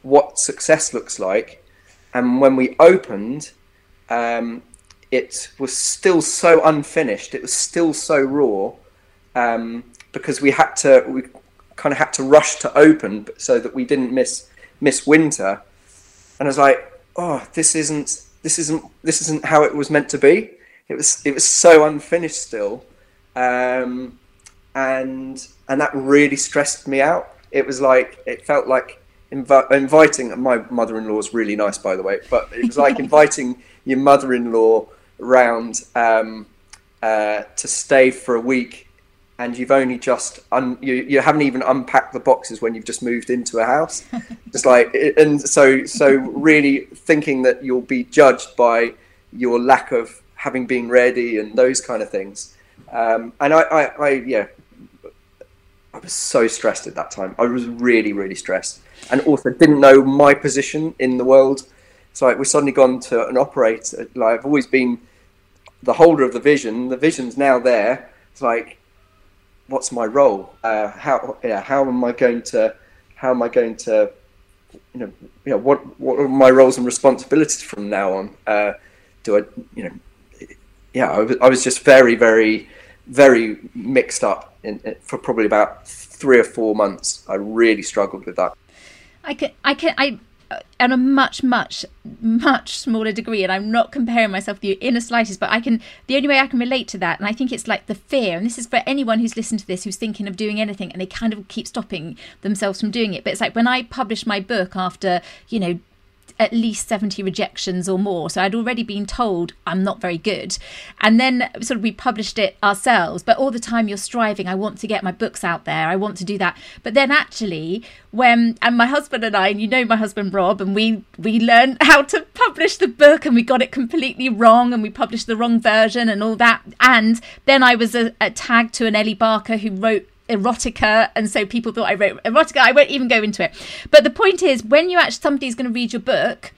what success looks like. And when we opened, um, it was still so unfinished. It was still so raw um, because we had to we kind of had to rush to open so that we didn't miss miss winter. And I was like, oh, this isn't this isn't this isn't how it was meant to be. It was it was so unfinished still. Um, and and that really stressed me out. It was like it felt like invi- inviting. My mother-in-law is really nice, by the way, but it was like (laughs) inviting your mother-in-law round um, uh, to stay for a week, and you've only just un- you you haven't even unpacked the boxes when you've just moved into a house. (laughs) just like and so so really thinking that you'll be judged by your lack of having been ready and those kind of things. Um, and I, I, I, yeah, I was so stressed at that time. I was really, really stressed, and also didn't know my position in the world. So like, we suddenly gone to an operator. Like I've always been the holder of the vision. The vision's now there. It's like, what's my role? Uh, how how am I going to how am I going to you know you know what what are my roles and responsibilities from now on? Uh, do I you know yeah I was, I was just very very very mixed up in, in, for probably about three or four months. I really struggled with that. I can, I can, I, on a much, much, much smaller degree, and I'm not comparing myself with you in the slightest, but I can, the only way I can relate to that, and I think it's like the fear, and this is for anyone who's listened to this who's thinking of doing anything and they kind of keep stopping themselves from doing it. But it's like when I published my book after, you know, at least 70 rejections or more. So I'd already been told I'm not very good. And then sort of we published it ourselves. But all the time you're striving, I want to get my books out there. I want to do that. But then actually, when and my husband and I, and you know my husband Rob, and we we learned how to publish the book and we got it completely wrong and we published the wrong version and all that. And then I was a, a tagged to an Ellie Barker who wrote erotica and so people thought i wrote erotica i won't even go into it. But the point is when you actually somebody's going to read your book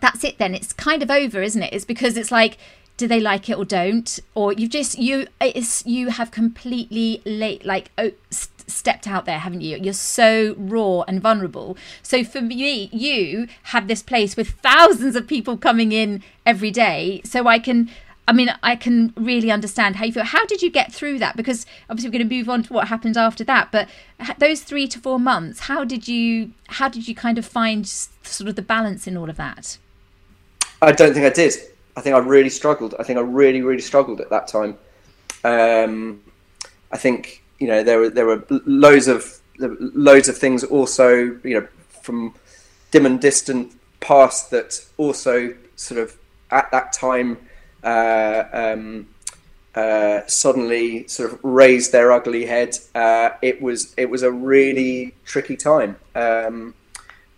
that's it then. It's kind of over isn't it? It's because it's like do they like it or don't? Or you've just you it's you have completely late like oh, st- stepped out there haven't you? You're so raw and vulnerable. So for me you have this place with thousands of people coming in every day so i can I mean, I can really understand how you feel. How did you get through that? Because obviously we're going to move on to what happened after that. But those three to four months, how did you how did you kind of find sort of the balance in all of that? I don't think I did. I think I really struggled. I think I really really struggled at that time. Um, I think you know there were there were loads of loads of things also you know from dim and distant past that also sort of at that time uh, um, uh, suddenly sort of raised their ugly head. Uh, it was it was a really tricky time, um,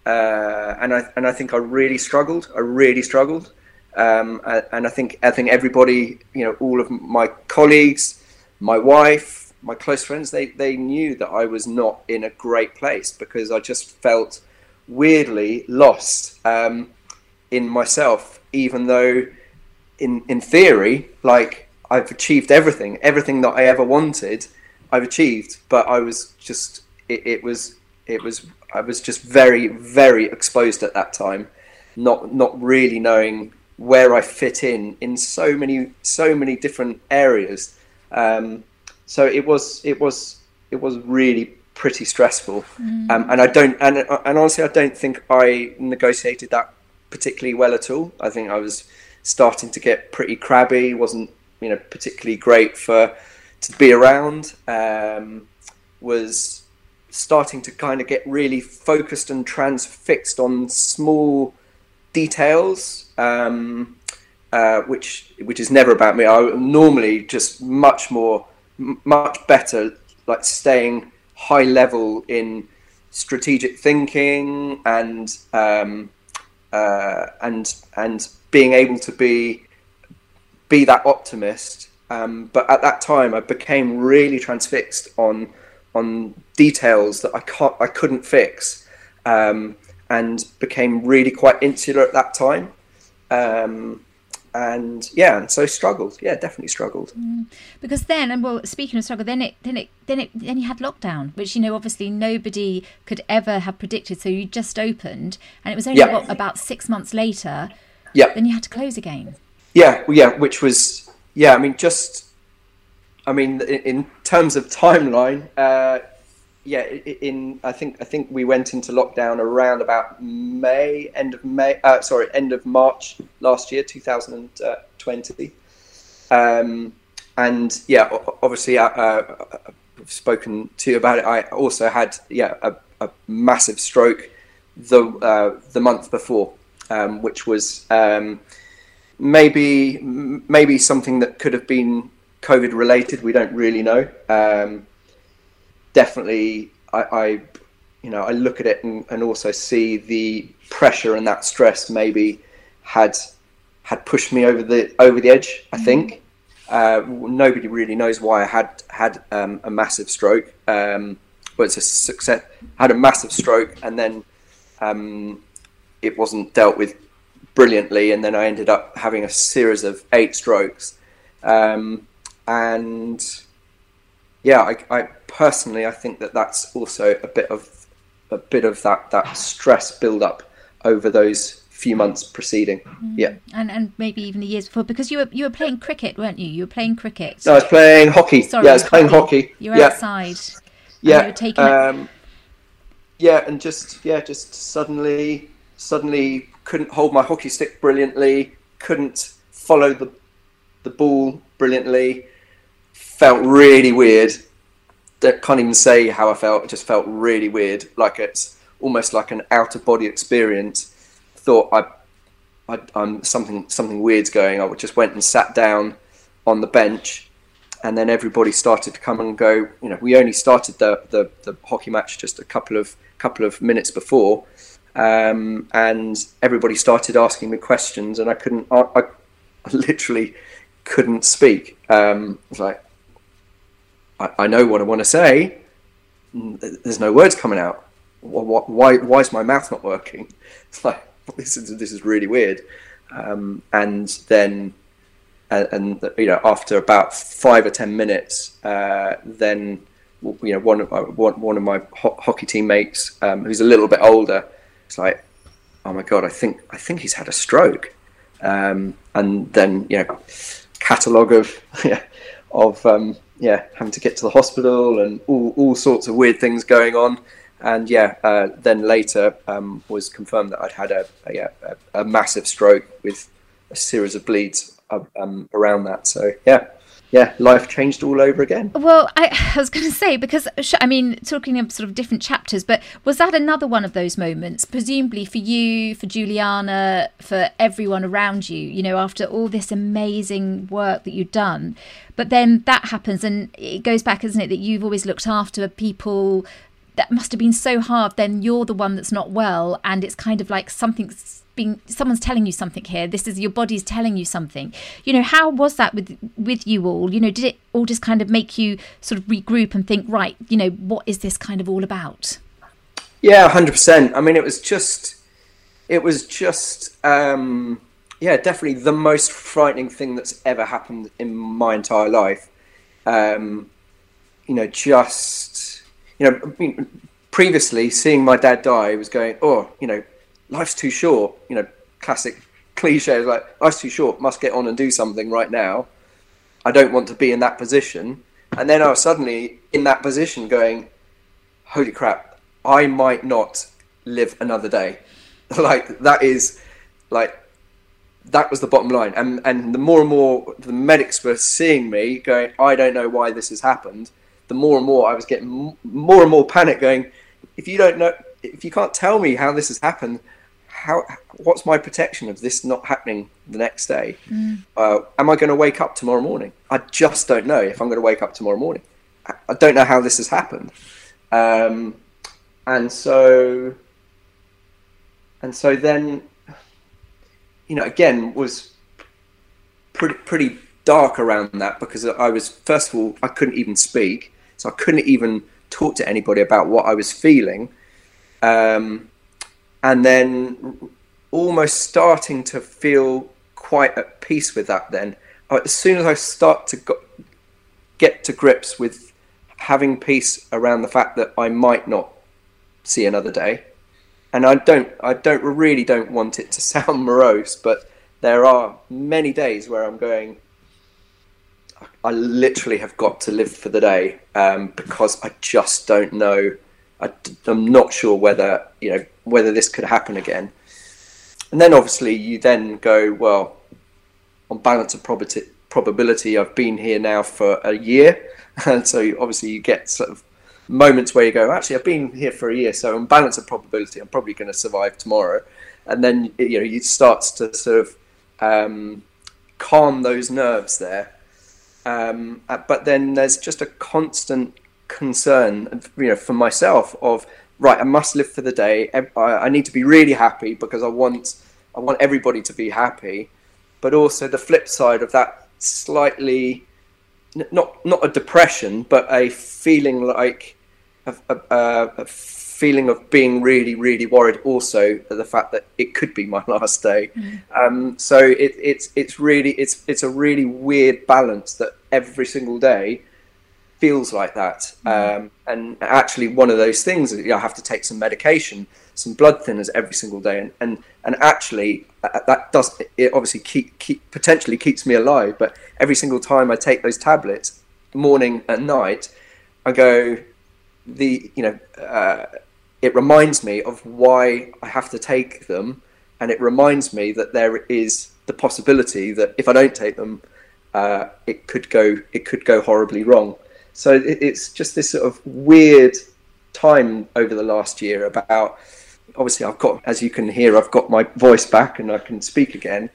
uh, and I and I think I really struggled. I really struggled, um, and I think I think everybody, you know, all of my colleagues, my wife, my close friends, they they knew that I was not in a great place because I just felt weirdly lost um, in myself, even though in in theory, like I've achieved everything, everything that I ever wanted, I've achieved. But I was just, it, it was, it was, I was just very, very exposed at that time. not not really knowing where I fit in in so many so many different areas. Um, so it was it was it was really pretty stressful, mm. um, and I don't and and honestly I don't think I negotiated that particularly well at all. I think I was starting to get pretty crabby. wasn't you know particularly great for to be around. Um, was starting to kind of get really focused and transfixed on small details, um, uh, which which is never about me. I'm normally just much more, m- much better, like staying high level in strategic thinking and um, uh, and and being able to be be that optimist. Um, but at that time, I became really transfixed on on details that I can't, I couldn't fix, um, and became really quite insular at that time. Um, and yeah, and so struggled. Yeah, definitely struggled. Mm. Because then, and well, speaking of struggle, then it, then it, then it, then you had lockdown, which you know obviously nobody could ever have predicted. So you just opened, and it was only what, about six months later. Yeah. Then you had to close again. Yeah, well, yeah, which was yeah. I mean, just I mean, in, in terms of timeline, uh, yeah, in I think I think we went into lockdown around about May, end of May, uh, sorry, end of March last year, 2020. Um, and yeah, obviously, uh, uh, I've spoken to you about it. I also had yeah a, a massive stroke the uh, the month before, um, which was um, maybe maybe something that could have been COVID related. We don't really know. Um, definitely, I, I, you know, I look at it and, and, also see the pressure and that stress maybe had had pushed me over the over the edge. I mm-hmm. think uh, nobody really knows why I had had um, a massive stroke. Um, but it's a success. I had a massive stroke and then um, it wasn't dealt with brilliantly, and then I ended up having a series of eight strokes. Um, and yeah, I, I, personally I think that that's also a bit of a bit of that that stress build up over those few months preceding. Mm. Yeah, and and maybe even the years before because you were you were playing cricket, weren't you? You were playing cricket. No, I was playing hockey. Sorry, yeah, I was playing hockey. You were yeah. outside. Yeah. You were taking um, yeah, and just yeah, just suddenly suddenly couldn't hold my hockey stick brilliantly. Couldn't follow the the ball brilliantly felt really weird. I can't even say how I felt. It just felt really weird, like it's almost like an out of body experience. Thought I, I, I'm something something weird's going. I just went and sat down on the bench, and then everybody started to come and go. You know, we only started the the, the hockey match just a couple of couple of minutes before, um, and everybody started asking me questions, and I couldn't. I, I (laughs) literally couldn't speak. Um, I like, I, I know what I want to say. There's no words coming out. Why, why is my mouth not working? (laughs) It's like (laughs) this is this is really weird. Um, and then, and, and, you know, after about five or ten minutes, uh, then you know one of my, one, one of my ho- hockey teammates, um, who's a little bit older, it's like, oh my god, I think I think he's had a stroke. Um, and then you know, catalogue of (laughs) yeah, of um, yeah, having to get to the hospital and all, all sorts of weird things going on. And yeah, uh, then later um, was confirmed that I'd had a, a, a, massive stroke with a series of bleeds uh, um, around that. So yeah, yeah, life changed all over again. Well, I, (laughs) I was going to say because I mean, talking of sort of different chapters, but was that another one of those moments? Presumably for you, for Juliana, for everyone around you. You know, after all this amazing work that you've done, but then that happens, and it goes back, isn't it, that you've always looked after people. That must have been so hard. Then you're the one that's not well, and it's kind of like something's being someone's telling you something here. This is your body's telling you something. You know how was that with with you all? You know did it all just kind of make you sort of regroup and think right you know what is this kind of all about? Yeah 100% i mean it was just it was just um yeah definitely the most frightening thing that's ever happened in my entire life. Um you know just you know I mean, previously seeing my dad die was going oh you know life's too short. You know, classic cliche is like life's too short, must get on and do something right now. I don't want to be in that position. And then I was suddenly in that position going, holy crap, I might not live another day. (laughs) like that is like that was the bottom line. And and the more and more the medics were seeing me going, I don't know why this has happened. The more and more I was getting more and more panic, going, if you don't know, if you can't tell me how this has happened, how what's my protection of this not happening the next day? Mm. Uh, am I going to wake up tomorrow morning? I just don't know if I'm going to wake up tomorrow morning. I don't know how this has happened, um, and so and so then you know again was pretty pretty dark around that because I was first of all I couldn't even speak, so I couldn't even talk to anybody about what I was feeling. Um, and then almost starting to feel quite at peace with that then. Uh, as soon as i start to go, get to grips with having peace around the fact that i might not see another day and i don't i don't really don't want it to (laughs) sound morose but there are many days where i'm going i literally have got to live for the day um, because i just don't know. I, am not sure whether you know whether this could happen again. And then obviously you then go well on balance of probability. I've been here now for a year, (laughs) and so obviously you get sort of moments where you go, actually, I've been here for a year, so on balance of probability, I'm probably going to survive tomorrow. And then you know you start to sort of um, calm those nerves there. Um, uh, but then there's just a constant concern, you know, for myself of right, I must live for the day. I need to be really happy because I want I want everybody to be happy. But also the flip side of that slightly not not a depression, but a feeling like a, a, a feeling of being really really worried. Also the fact that it could be my (laughs) last day. Mm. Um, so it, it's it's really it's it's a really weird balance that every single day feels like that. Mm. Um, and actually, one of those things is you know, I have to take some medication, some blood thinners every single day, and and, and actually uh, that does it obviously keep, keep potentially keeps me alive. But every single time I take those tablets, morning and night, I go the you know uh, it reminds me of why I have to take them, and it reminds me that there is the possibility that if I don't take them, uh, it could go it could go horribly wrong. So it, it's just this sort of weird time over the last year about obviously I've got as you can hear I've got my voice back and I can speak again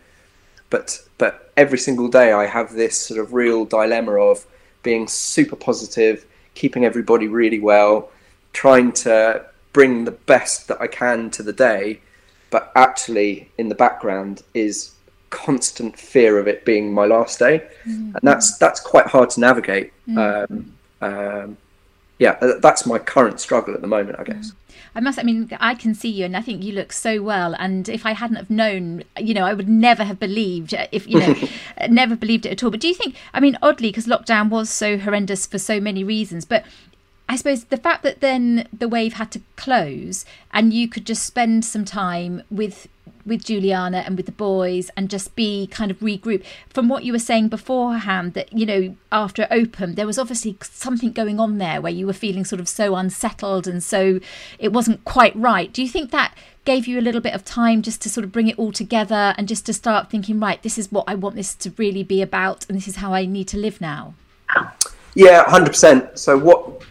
but but every single day I have this sort of real dilemma of being super positive keeping everybody really well trying to bring the best that I can to the day but actually in the background is constant fear of it being my last day, mm-hmm. and that's that's quite hard to navigate. Mm-hmm. Um, um, yeah, that's my current struggle at the moment, I guess. Mm. I must. I mean, I can see you, and I think you look so well. And if I hadn't have known, you know, I would never have believed. If you know, (laughs) never believed it at all. But do you think? I mean, oddly, because lockdown was so horrendous for so many reasons, but I suppose the fact that then the wave had to close and you could just spend some time with with Juliana and with the boys and just be kind of regroup. From what you were saying beforehand, that you know after Open, there was obviously something going on there where you were feeling sort of so unsettled and so it wasn't quite right. Do you think that gave you a little bit of time just to sort of bring it all together and just to start thinking, right, this is what I want this to really be about, and this is how I need to live now? Yeah, hundred percent. So what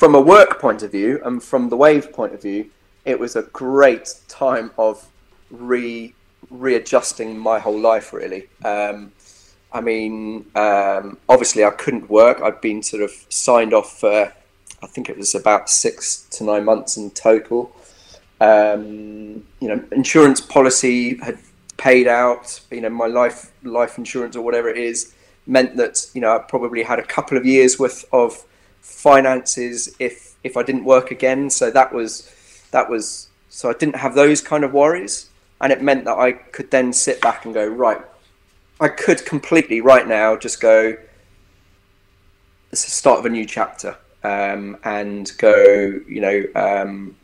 from a work point of view and from the wave point of view, it was a great time of re readjusting my whole life. Really, um, I mean, um, obviously, I couldn't work. I'd been sort of signed off for, I think it was about six to nine months in total. Um, you know, insurance policy had paid out. You know, my life life insurance or whatever it is meant that you know I probably had a couple of years worth of finances if if I didn't work again. So that was that was so I didn't have those kind of worries, and it meant that I could then sit back and go right. I could completely right now just go. It's the start of a new chapter, um, and go. You know, um,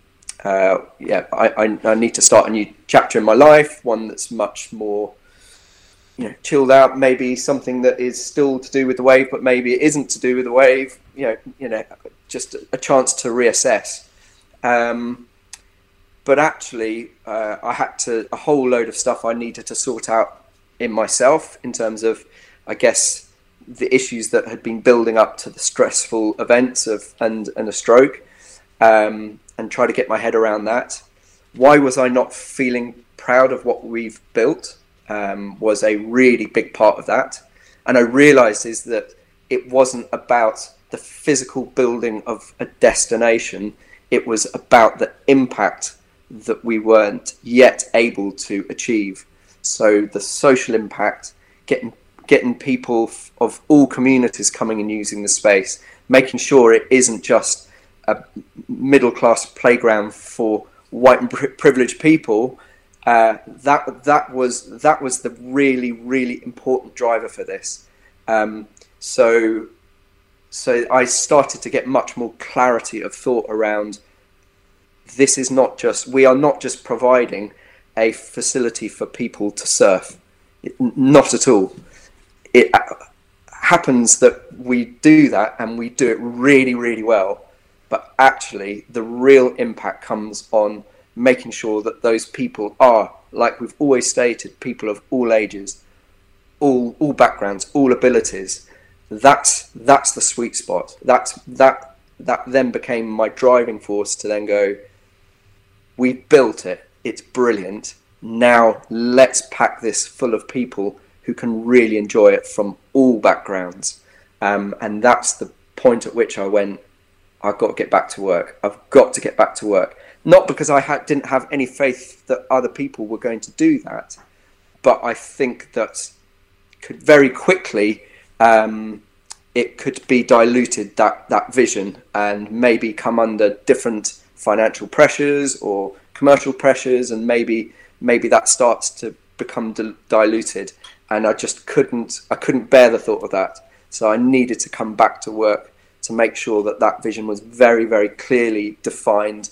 uh, yeah, I, I, I, need to start a new chapter in my life, one that's much more, you know, chilled out. Maybe something that is still to do with the wave, but maybe it isn't to do with the wave. You know, you know, just a chance to reassess. Um, but actually, uh, I had to a whole load of stuff I needed to sort out in myself in terms of, I guess, the issues that had been building up to the stressful events of and and a stroke, um, and try to get my head around that. Why was I not feeling proud of what we've built? Um, was a really big part of that, and I realised is that it wasn't about the physical building of a destination. It was about the impact that we weren't yet able to achieve. So the social impact, getting getting people of all communities coming and using the space, making sure it isn't just a middle class playground for white and privileged people. Uh, that that was that was the really really important driver for this. Um, so so I started to get much more clarity of thought around this is not just we are not just providing a facility for people to surf. Not at all. It uh, happens that we do that and we do it really really well but actually the real impact comes on making sure that those people are like we've always stated people of all ages all all backgrounds all abilities that's that's the sweet spot that's that that then became my driving force to then go we built it. It's brilliant. Now let's pack this full of people who can really enjoy it from all backgrounds. Um, and that's the point at which I went, I've got to get back to work. I've got to get back to work. Not because I ha- didn't have any faith that other people were going to do that, but I think that could very quickly um, it could be diluted that that vision and maybe come under different financial pressures or commercial pressures, and maybe maybe that starts to become diluted. And I just couldn't I couldn't bear the thought of that. So I needed to come back to work to make sure that that vision was very very clearly defined.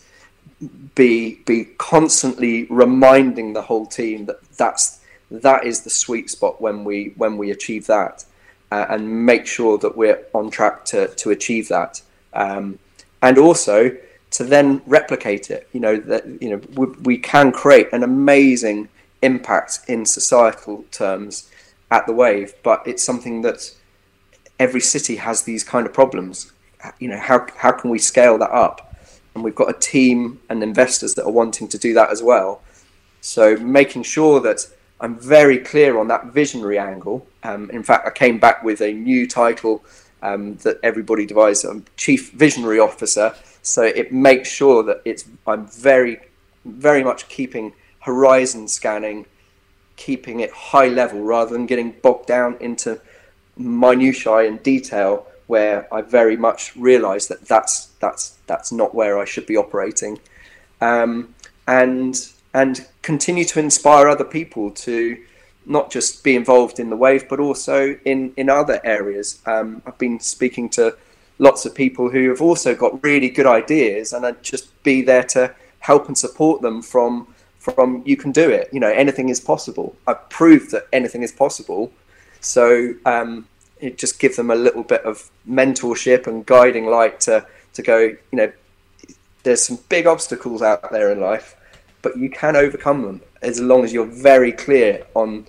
Be be constantly reminding the whole team that that's that is the sweet spot when we when we achieve that, uh, and make sure that we're on track to to achieve that. Um, and also to then replicate it. You know that you know we, we can create an amazing impact in societal terms at the wave, but it's something that every city has these kind of problems. You know how how can we scale that up? And we've got a team and investors that are wanting to do that as well. So making sure that I'm very clear on that visionary angle. Um, in fact, I came back with a new title um, that everybody devised: Chief Visionary Officer so it makes sure that it's I'm very, very much keeping horizon scanning, keeping it high level rather than getting bogged down into minutiae and detail where I very much realise that that's that's that's not where I should be operating, um, and and continue to inspire other people to not just be involved in the wave but also in in other areas. Um, I've been speaking to lots of people who have also got really good ideas and I'd just be there to help and support them from from you can do it. You know anything is possible. I've proved that anything is possible. So um, it just give them a little bit of mentorship and guiding light to to go you know there's some big obstacles out there in life but you can overcome them as long as you're very clear on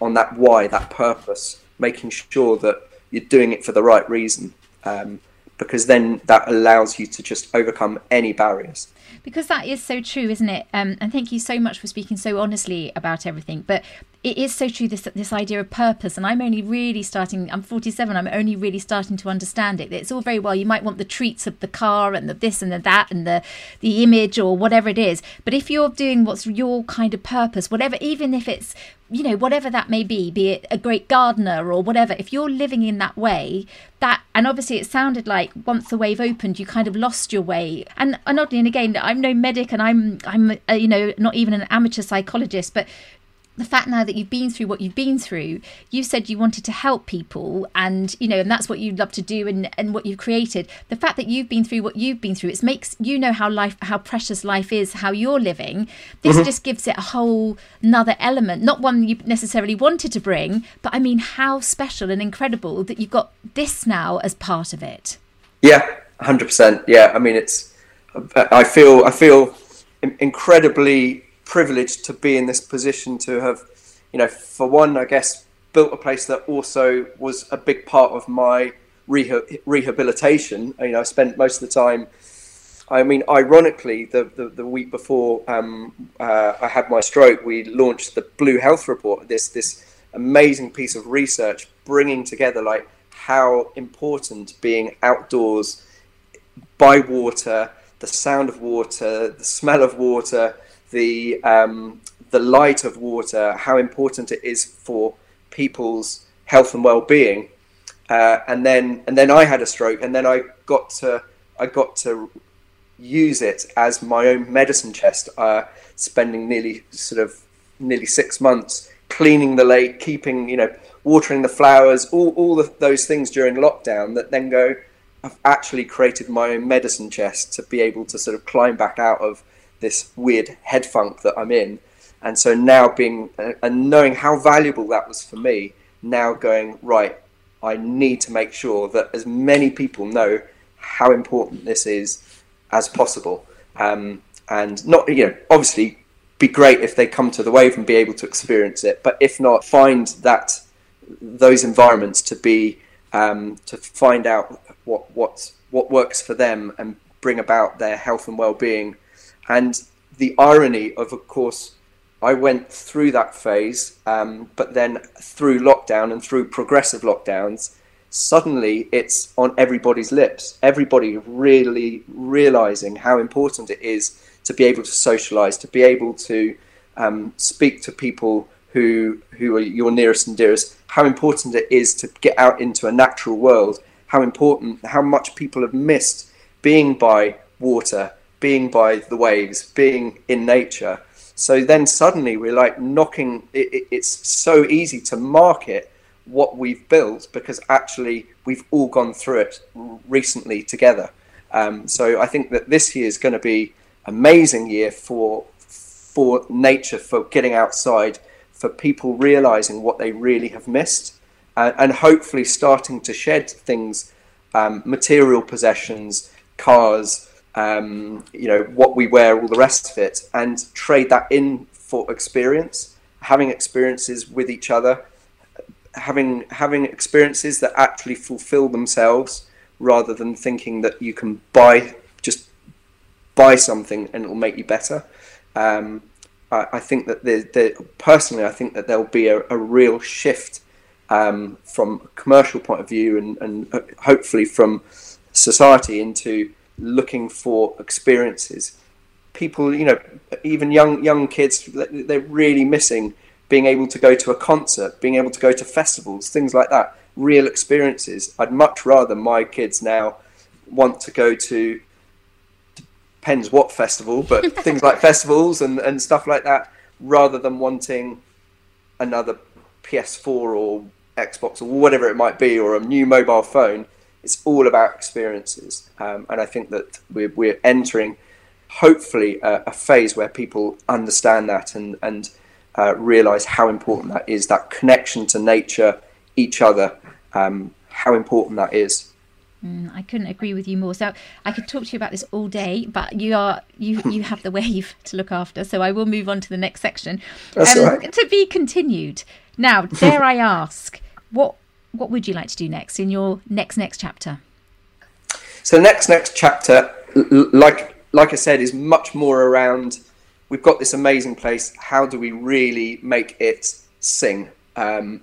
on that why that purpose making sure that you're doing it for the right reason um, because then that allows you to just overcome any barriers. Because that is so true, isn't it? Um, and thank you so much for speaking so honestly about everything. But it is so true this this idea of purpose, and I'm only really starting. I'm 47. I'm only really starting to understand it. It's all very well. You might want the treats of the car and the this and the that and the the image or whatever it is. But if you're doing what's your kind of purpose, whatever, even if it's you know, whatever that may be, be it a great gardener or whatever, if you're living in that way, that, and obviously it sounded like once the wave opened, you kind of lost your way. And, and oddly, and again, I'm no medic and I'm, I'm, uh, you know, not even an amateur psychologist, but the fact now that you've been through what you've been through, you said you wanted to help people and you know, and that's what you'd love to do and, and what you've created. The fact that you've been through what you've been through, it makes you know how life how precious life is, how you're living. This mm-hmm. just gives it a whole another element, not one you necessarily wanted to bring, but I mean how special and incredible that you've got this now as part of it. Yeah, hundred percent. Yeah. I mean it's I feel I feel incredibly privileged to be in this position to have, you know, for one, I guess, built a place that also was a big part of my reha- rehabilitation. You know, I spent most of the time. I mean, ironically, the, the, the week before um, uh, I had my stroke, we launched the Blue Health Report. This this amazing piece of research bringing together like how important being outdoors by water, the sound of water, the smell of water, the um, the light of water, how important it is for people's health and well-being. Uh, and then and then I had a stroke, and then I got to I got to use it as my own medicine chest, uh, spending nearly sort of nearly six months cleaning the lake, keeping you know watering the flowers, all all of those things during lockdown. That then go. I've actually created my own medicine chest to be able to sort of climb back out of this weird head funk that I'm in. And so now being and knowing how valuable that was for me, now going right, I need to make sure that as many people know how important this is as possible. Um, and not, you know, obviously be great if they come to the wave and be able to experience it, but if not, find that those environments to be um, to find out what what what works for them and bring about their health and well-being and the irony of, of course, I went through that phase, um, but then through lockdown and through progressive lockdowns, suddenly it's on everybody's lips. Everybody really realizing how important it is to be able to socialize, to be able to um, speak to people who who are your nearest and dearest. How important it is to get out into a natural world. How important, how much people have missed being by water, being by the waves, being in nature. So then suddenly we're like knocking. It, it, it's so easy to market what we've built because actually we've all gone through it recently together. Um, so I think that this year is going to be amazing year for for nature, for getting outside, for people realizing what they really have missed, uh, and hopefully starting to shed things, um, material possessions, cars, um, you know, what we wear, all the rest of it, and trade that in for experience, having experiences with each other, having having experiences that actually fulfill themselves, rather than thinking that you can buy just buy something and it will make you better. Um, I, I, think that the, personally, I think that there'll be a, a real shift um, from a commercial point of view and, and hopefully from society into looking for experiences. People, you know, even young young kids, they're really missing being able to go to a concert, being able to go to festivals, things like that. Real experiences. I'd much rather my kids now want to go to depends what festival, but (laughs) things like festivals and, and stuff like that, rather than wanting another PS4 or Xbox or whatever it might be, or a new mobile phone it's all about experiences, um, and I think that we're, we're entering, hopefully, a, a, phase where people understand that and and uh, realize how important that is. That connection to nature, each other, um, how important that is. Mm, I couldn't agree with you more. So I could talk to you about this all day, but you are you (laughs) you have the wave to look after. So I will move on to the next section. That's um, right. To be continued. Now, dare I ask, what what would you like to do next in your next next chapter? So next next chapter, like like I said, is much more around. We've got this amazing place. How do we really make it sing? Um,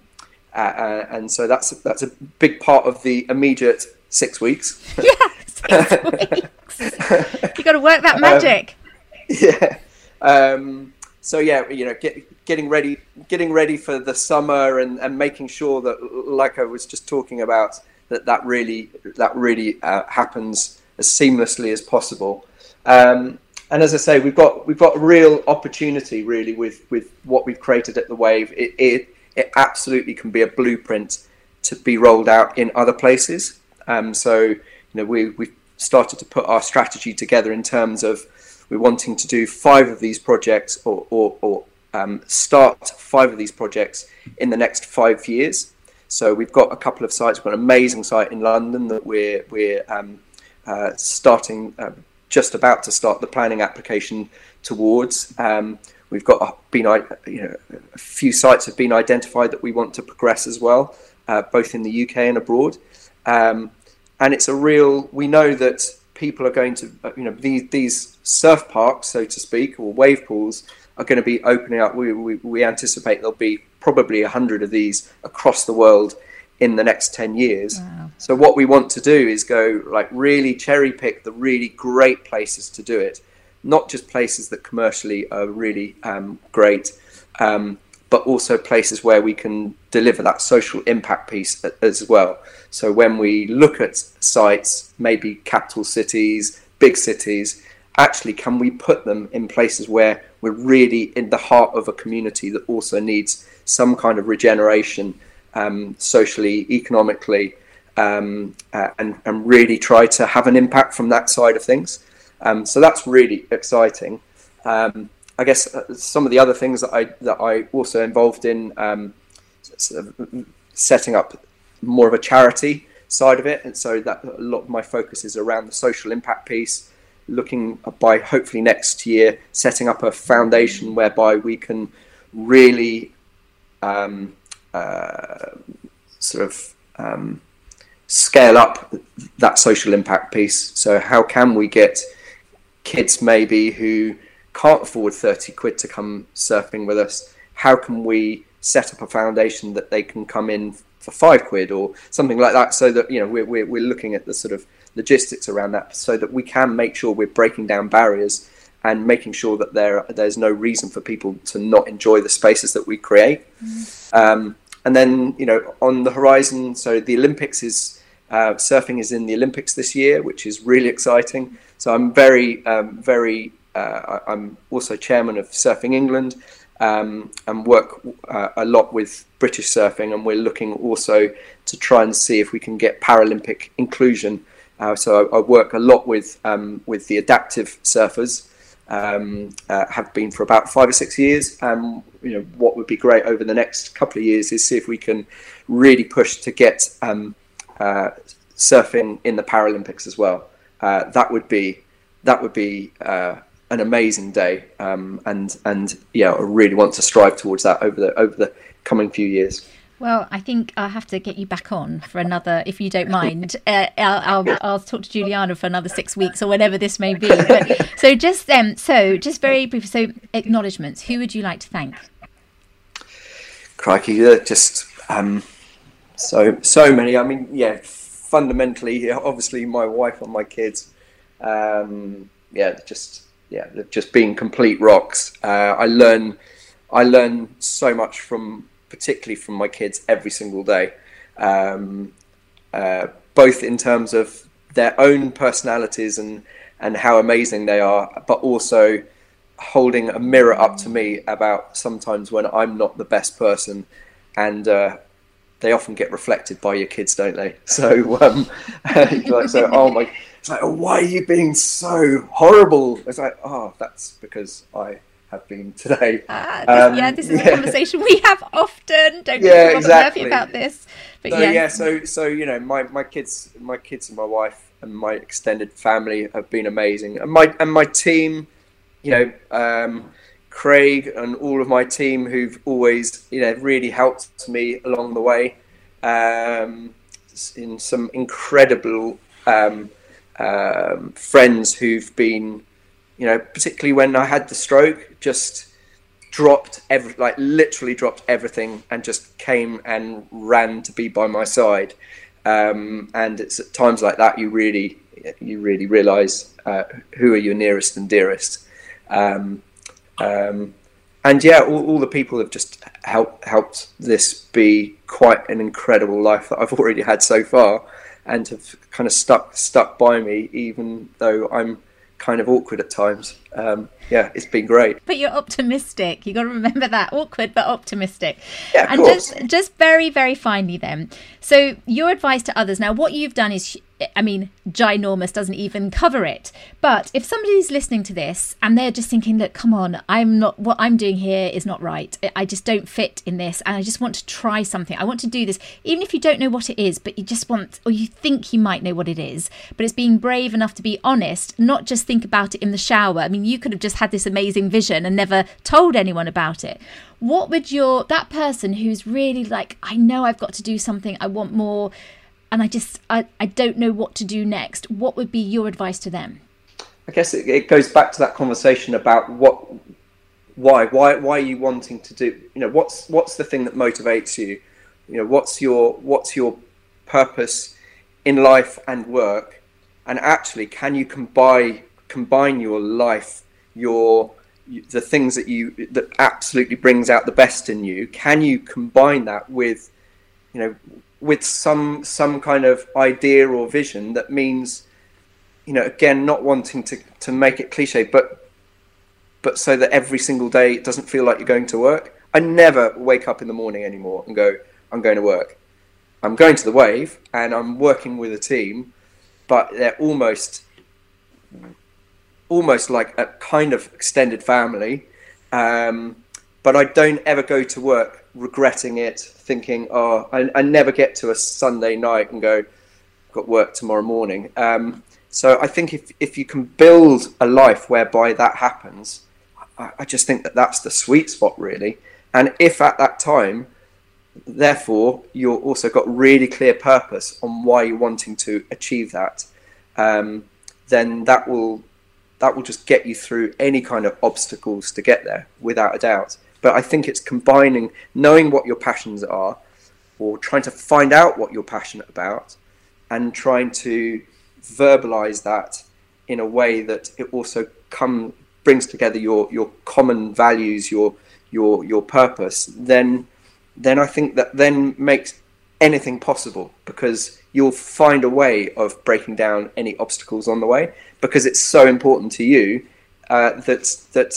uh, uh, and so that's that's a big part of the immediate six weeks. (laughs) yeah, six weeks. you got to work that (laughs) um, magic. Um, (laughs) yeah. Um, so yeah, you know, get, getting ready, getting ready for the summer, and, and making sure that, like I was just talking about, that that really that really uh, happens as seamlessly as possible. Um, and as I say, we've got we've got real opportunity really with with what we've created at the Wave. It it, it absolutely can be a blueprint to be rolled out in other places. Um, so you know we we've started to put our strategy together in terms of we're wanting to do five of these projects or or, or um, start five of these projects in the next five years. So we've got a couple of sites. We've got an amazing site in London that we're we're um, uh, starting, uh, just about to start the planning application towards. Um, we've got been, you know, a few sites have been identified that we want to progress as well, uh, both in the UK and abroad. Um, and it's a real. We know that people are going to, uh, you know, these these surf parks, so to speak, or wave pools are going to be opening up. We, we, we anticipate there'll be probably 100 of these across the world in the next 10 years. Wow. So what we want to do is go like really cherry pick the really great places to do it, not just places that commercially are really um, great, um, but also places where we can deliver that social impact piece as well. So when we look at sites, maybe capital cities, big cities, actually can we put them in places where we're really in the heart of a community that also needs some kind of regeneration um, socially, economically, um, uh, and, and really try to have an impact from that side of things. Um, so that's really exciting. Um, I guess uh, some of the other things that I that I also involved in um, sort of setting up more of a charity side of it, and so that a lot of my focus is around the social impact piece. Looking by hopefully next year, setting up a foundation whereby we can really um, uh, sort of um, scale up that social impact piece. So how can we get kids maybe who can't afford 30 quid to come surfing with us? How can we set up a foundation that they can come in for five quid or something like that so that, you know, we're, we're, we're looking at the sort of logistics around that so that we can make sure we're breaking down barriers and making sure that there there's no reason for people to not enjoy the spaces that we create. Mm. Um, and then you know on the horizon, so the Olympics is uh, surfing is in the Olympics this year, which is really exciting. So I'm very um, very uh, I'm also chairman of Surfing England. Um, and work uh, a lot with British surfing, and we're looking also to try and see if we can get Paralympic inclusion. Uh, so I, I, work a lot with um, with the adaptive surfers, um, uh, have been for about five or six years. Um, you know, what would be great over the next couple of years is see if we can really push to get um, uh, surfing in the Paralympics as well. Uh, that would be that would be uh, an amazing day, um, and and yeah, I really want to strive towards that over the over the coming few years. Well, I think I'll have to get you back on for another, if you don't mind. (laughs) Uh, I'll, I'll, I'll, talk to Juliana for another six weeks or whenever this may be. But, (laughs) so just um, so just very brief. So acknowledgements. Who would you like to thank? Crikey, uh, just um, so so many. I mean, yeah, fundamentally, obviously, my wife and my kids. Um, yeah, just yeah, just being complete rocks. Uh, I learn I learn so much from particularly from my kids every single day, um, uh, both in terms of their own personalities and and how amazing they are, but also holding a mirror up to me about sometimes when I'm not the best person, and uh, they often get reflected by your kids, don't they? (laughs) So, um, (laughs) like, so oh my, it's like, oh, why are you being so horrible? It's like, oh, that's because I have been today. Ah, this, um, yeah, this is yeah. a conversation we have often. Don't yeah, Robert exactly. Murphy about this. But so, yeah. yeah, so so you know, my, my kids, my kids and my wife and my extended family have been amazing, and my and my team, you know, um, Craig and all of my team who've always you know really helped me along the way. Um, in some incredible um, um, friends who've been you know, particularly when I had the stroke, just dropped every, like literally dropped everything and just came and ran to be by my side. Um, and it's at times like that you really, you really realise uh, who are your nearest and dearest. Um, um, and yeah, all, all, the people have just helped helped this be quite an incredible life that I've already had so far, and have kind of stuck stuck by me, even though I'm kind of awkward at times. Um, yeah, it's been great. But you're optimistic. You got to remember that awkward but optimistic. Yeah, of and course. just just very very finely then. So your advice to others now. What you've done is, I mean, ginormous doesn't even cover it. But if somebody's listening to this and they're just thinking, look, come on, I'm not what I'm doing here is not right. I just don't fit in this, and I just want to try something. I want to do this, even if you don't know what it is, but you just want or you think you might know what it is. But it's being brave enough to be honest, not just think about it in the shower. I mean, you could have just had this amazing vision and never told anyone about it what would your that person who's really like i know i've got to do something i want more and i just i, I don't know what to do next what would be your advice to them I guess it, it goes back to that conversation about what, why, why, why are you wanting to do? You know, what's what's the thing that motivates you? You know, what's your what's your purpose in life and work? And actually, can you combine combine your life, your the things that you that absolutely brings out the best in you? Can you combine that with, you know, with some some kind of idea or vision that means you know, again, not wanting to, to make it cliche, but but so that every single day it doesn't feel like you're going to work. I never wake up in the morning anymore and go, I'm going to work. I'm going to the wave and I'm working with a team, but they're almost almost like a kind of extended family. Um, but I don't ever go to work regretting it, thinking, oh, I, I never get to a Sunday night and go, got work tomorrow morning. Um, so I think if, if you can build a life whereby that happens, I, I just think that that's the sweet spot, really. And if at that time, therefore, you've also got really clear purpose on why you're wanting to achieve that, um, then that will that will just get you through any kind of obstacles to get there, without a doubt. But I think it's combining knowing what your passions are, or trying to find out what you're passionate about, and trying to verbalize that in a way that it also come brings together your your common values, your your your purpose, then then I think that then makes anything possible because you'll find a way of breaking down any obstacles on the way because it's so important to you uh, that that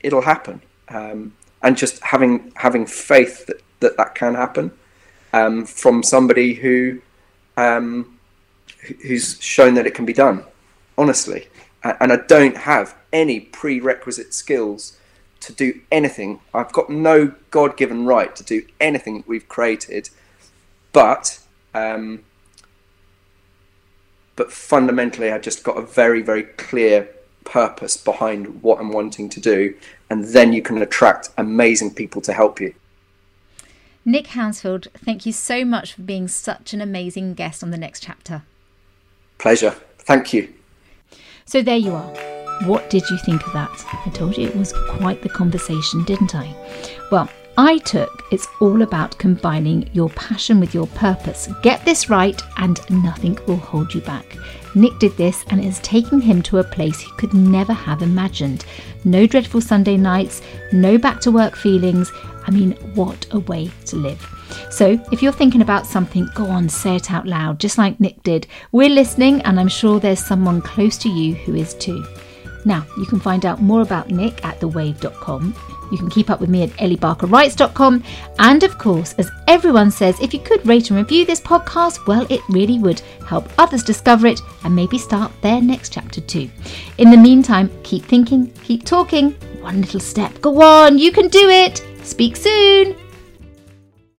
it'll happen um, and just having having faith that that, that can happen um, from somebody who um, who's shown that it can be done honestly and I don't have any prerequisite skills to do anything. I've got no God given right to do anything that we've created, but um, but fundamentally, I just got a very very clear purpose behind what I'm wanting to do, and then you can attract amazing people to help you. Nick Hounsfield, thank you so much for being such an amazing guest on the next chapter. Pleasure. Thank you. So there you are. What did you think of that? I told you it was quite the conversation, didn't I? Well, I took it's all about combining your passion with your purpose. Get this right, and nothing will hold you back. Nick did this, and it has taken him to a place he could never have imagined. No dreadful Sunday nights, no back to work feelings. I mean, what a way to live. So, if you're thinking about something, go on, say it out loud, just like Nick did. We're listening, and I'm sure there's someone close to you who is too. Now, you can find out more about Nick at thewave.com. You can keep up with me at elliebarkerwrites.com. And of course, as everyone says, if you could rate and review this podcast, well, it really would help others discover it and maybe start their next chapter too. In the meantime, keep thinking, keep talking, one little step. Go on, you can do it. Speak soon.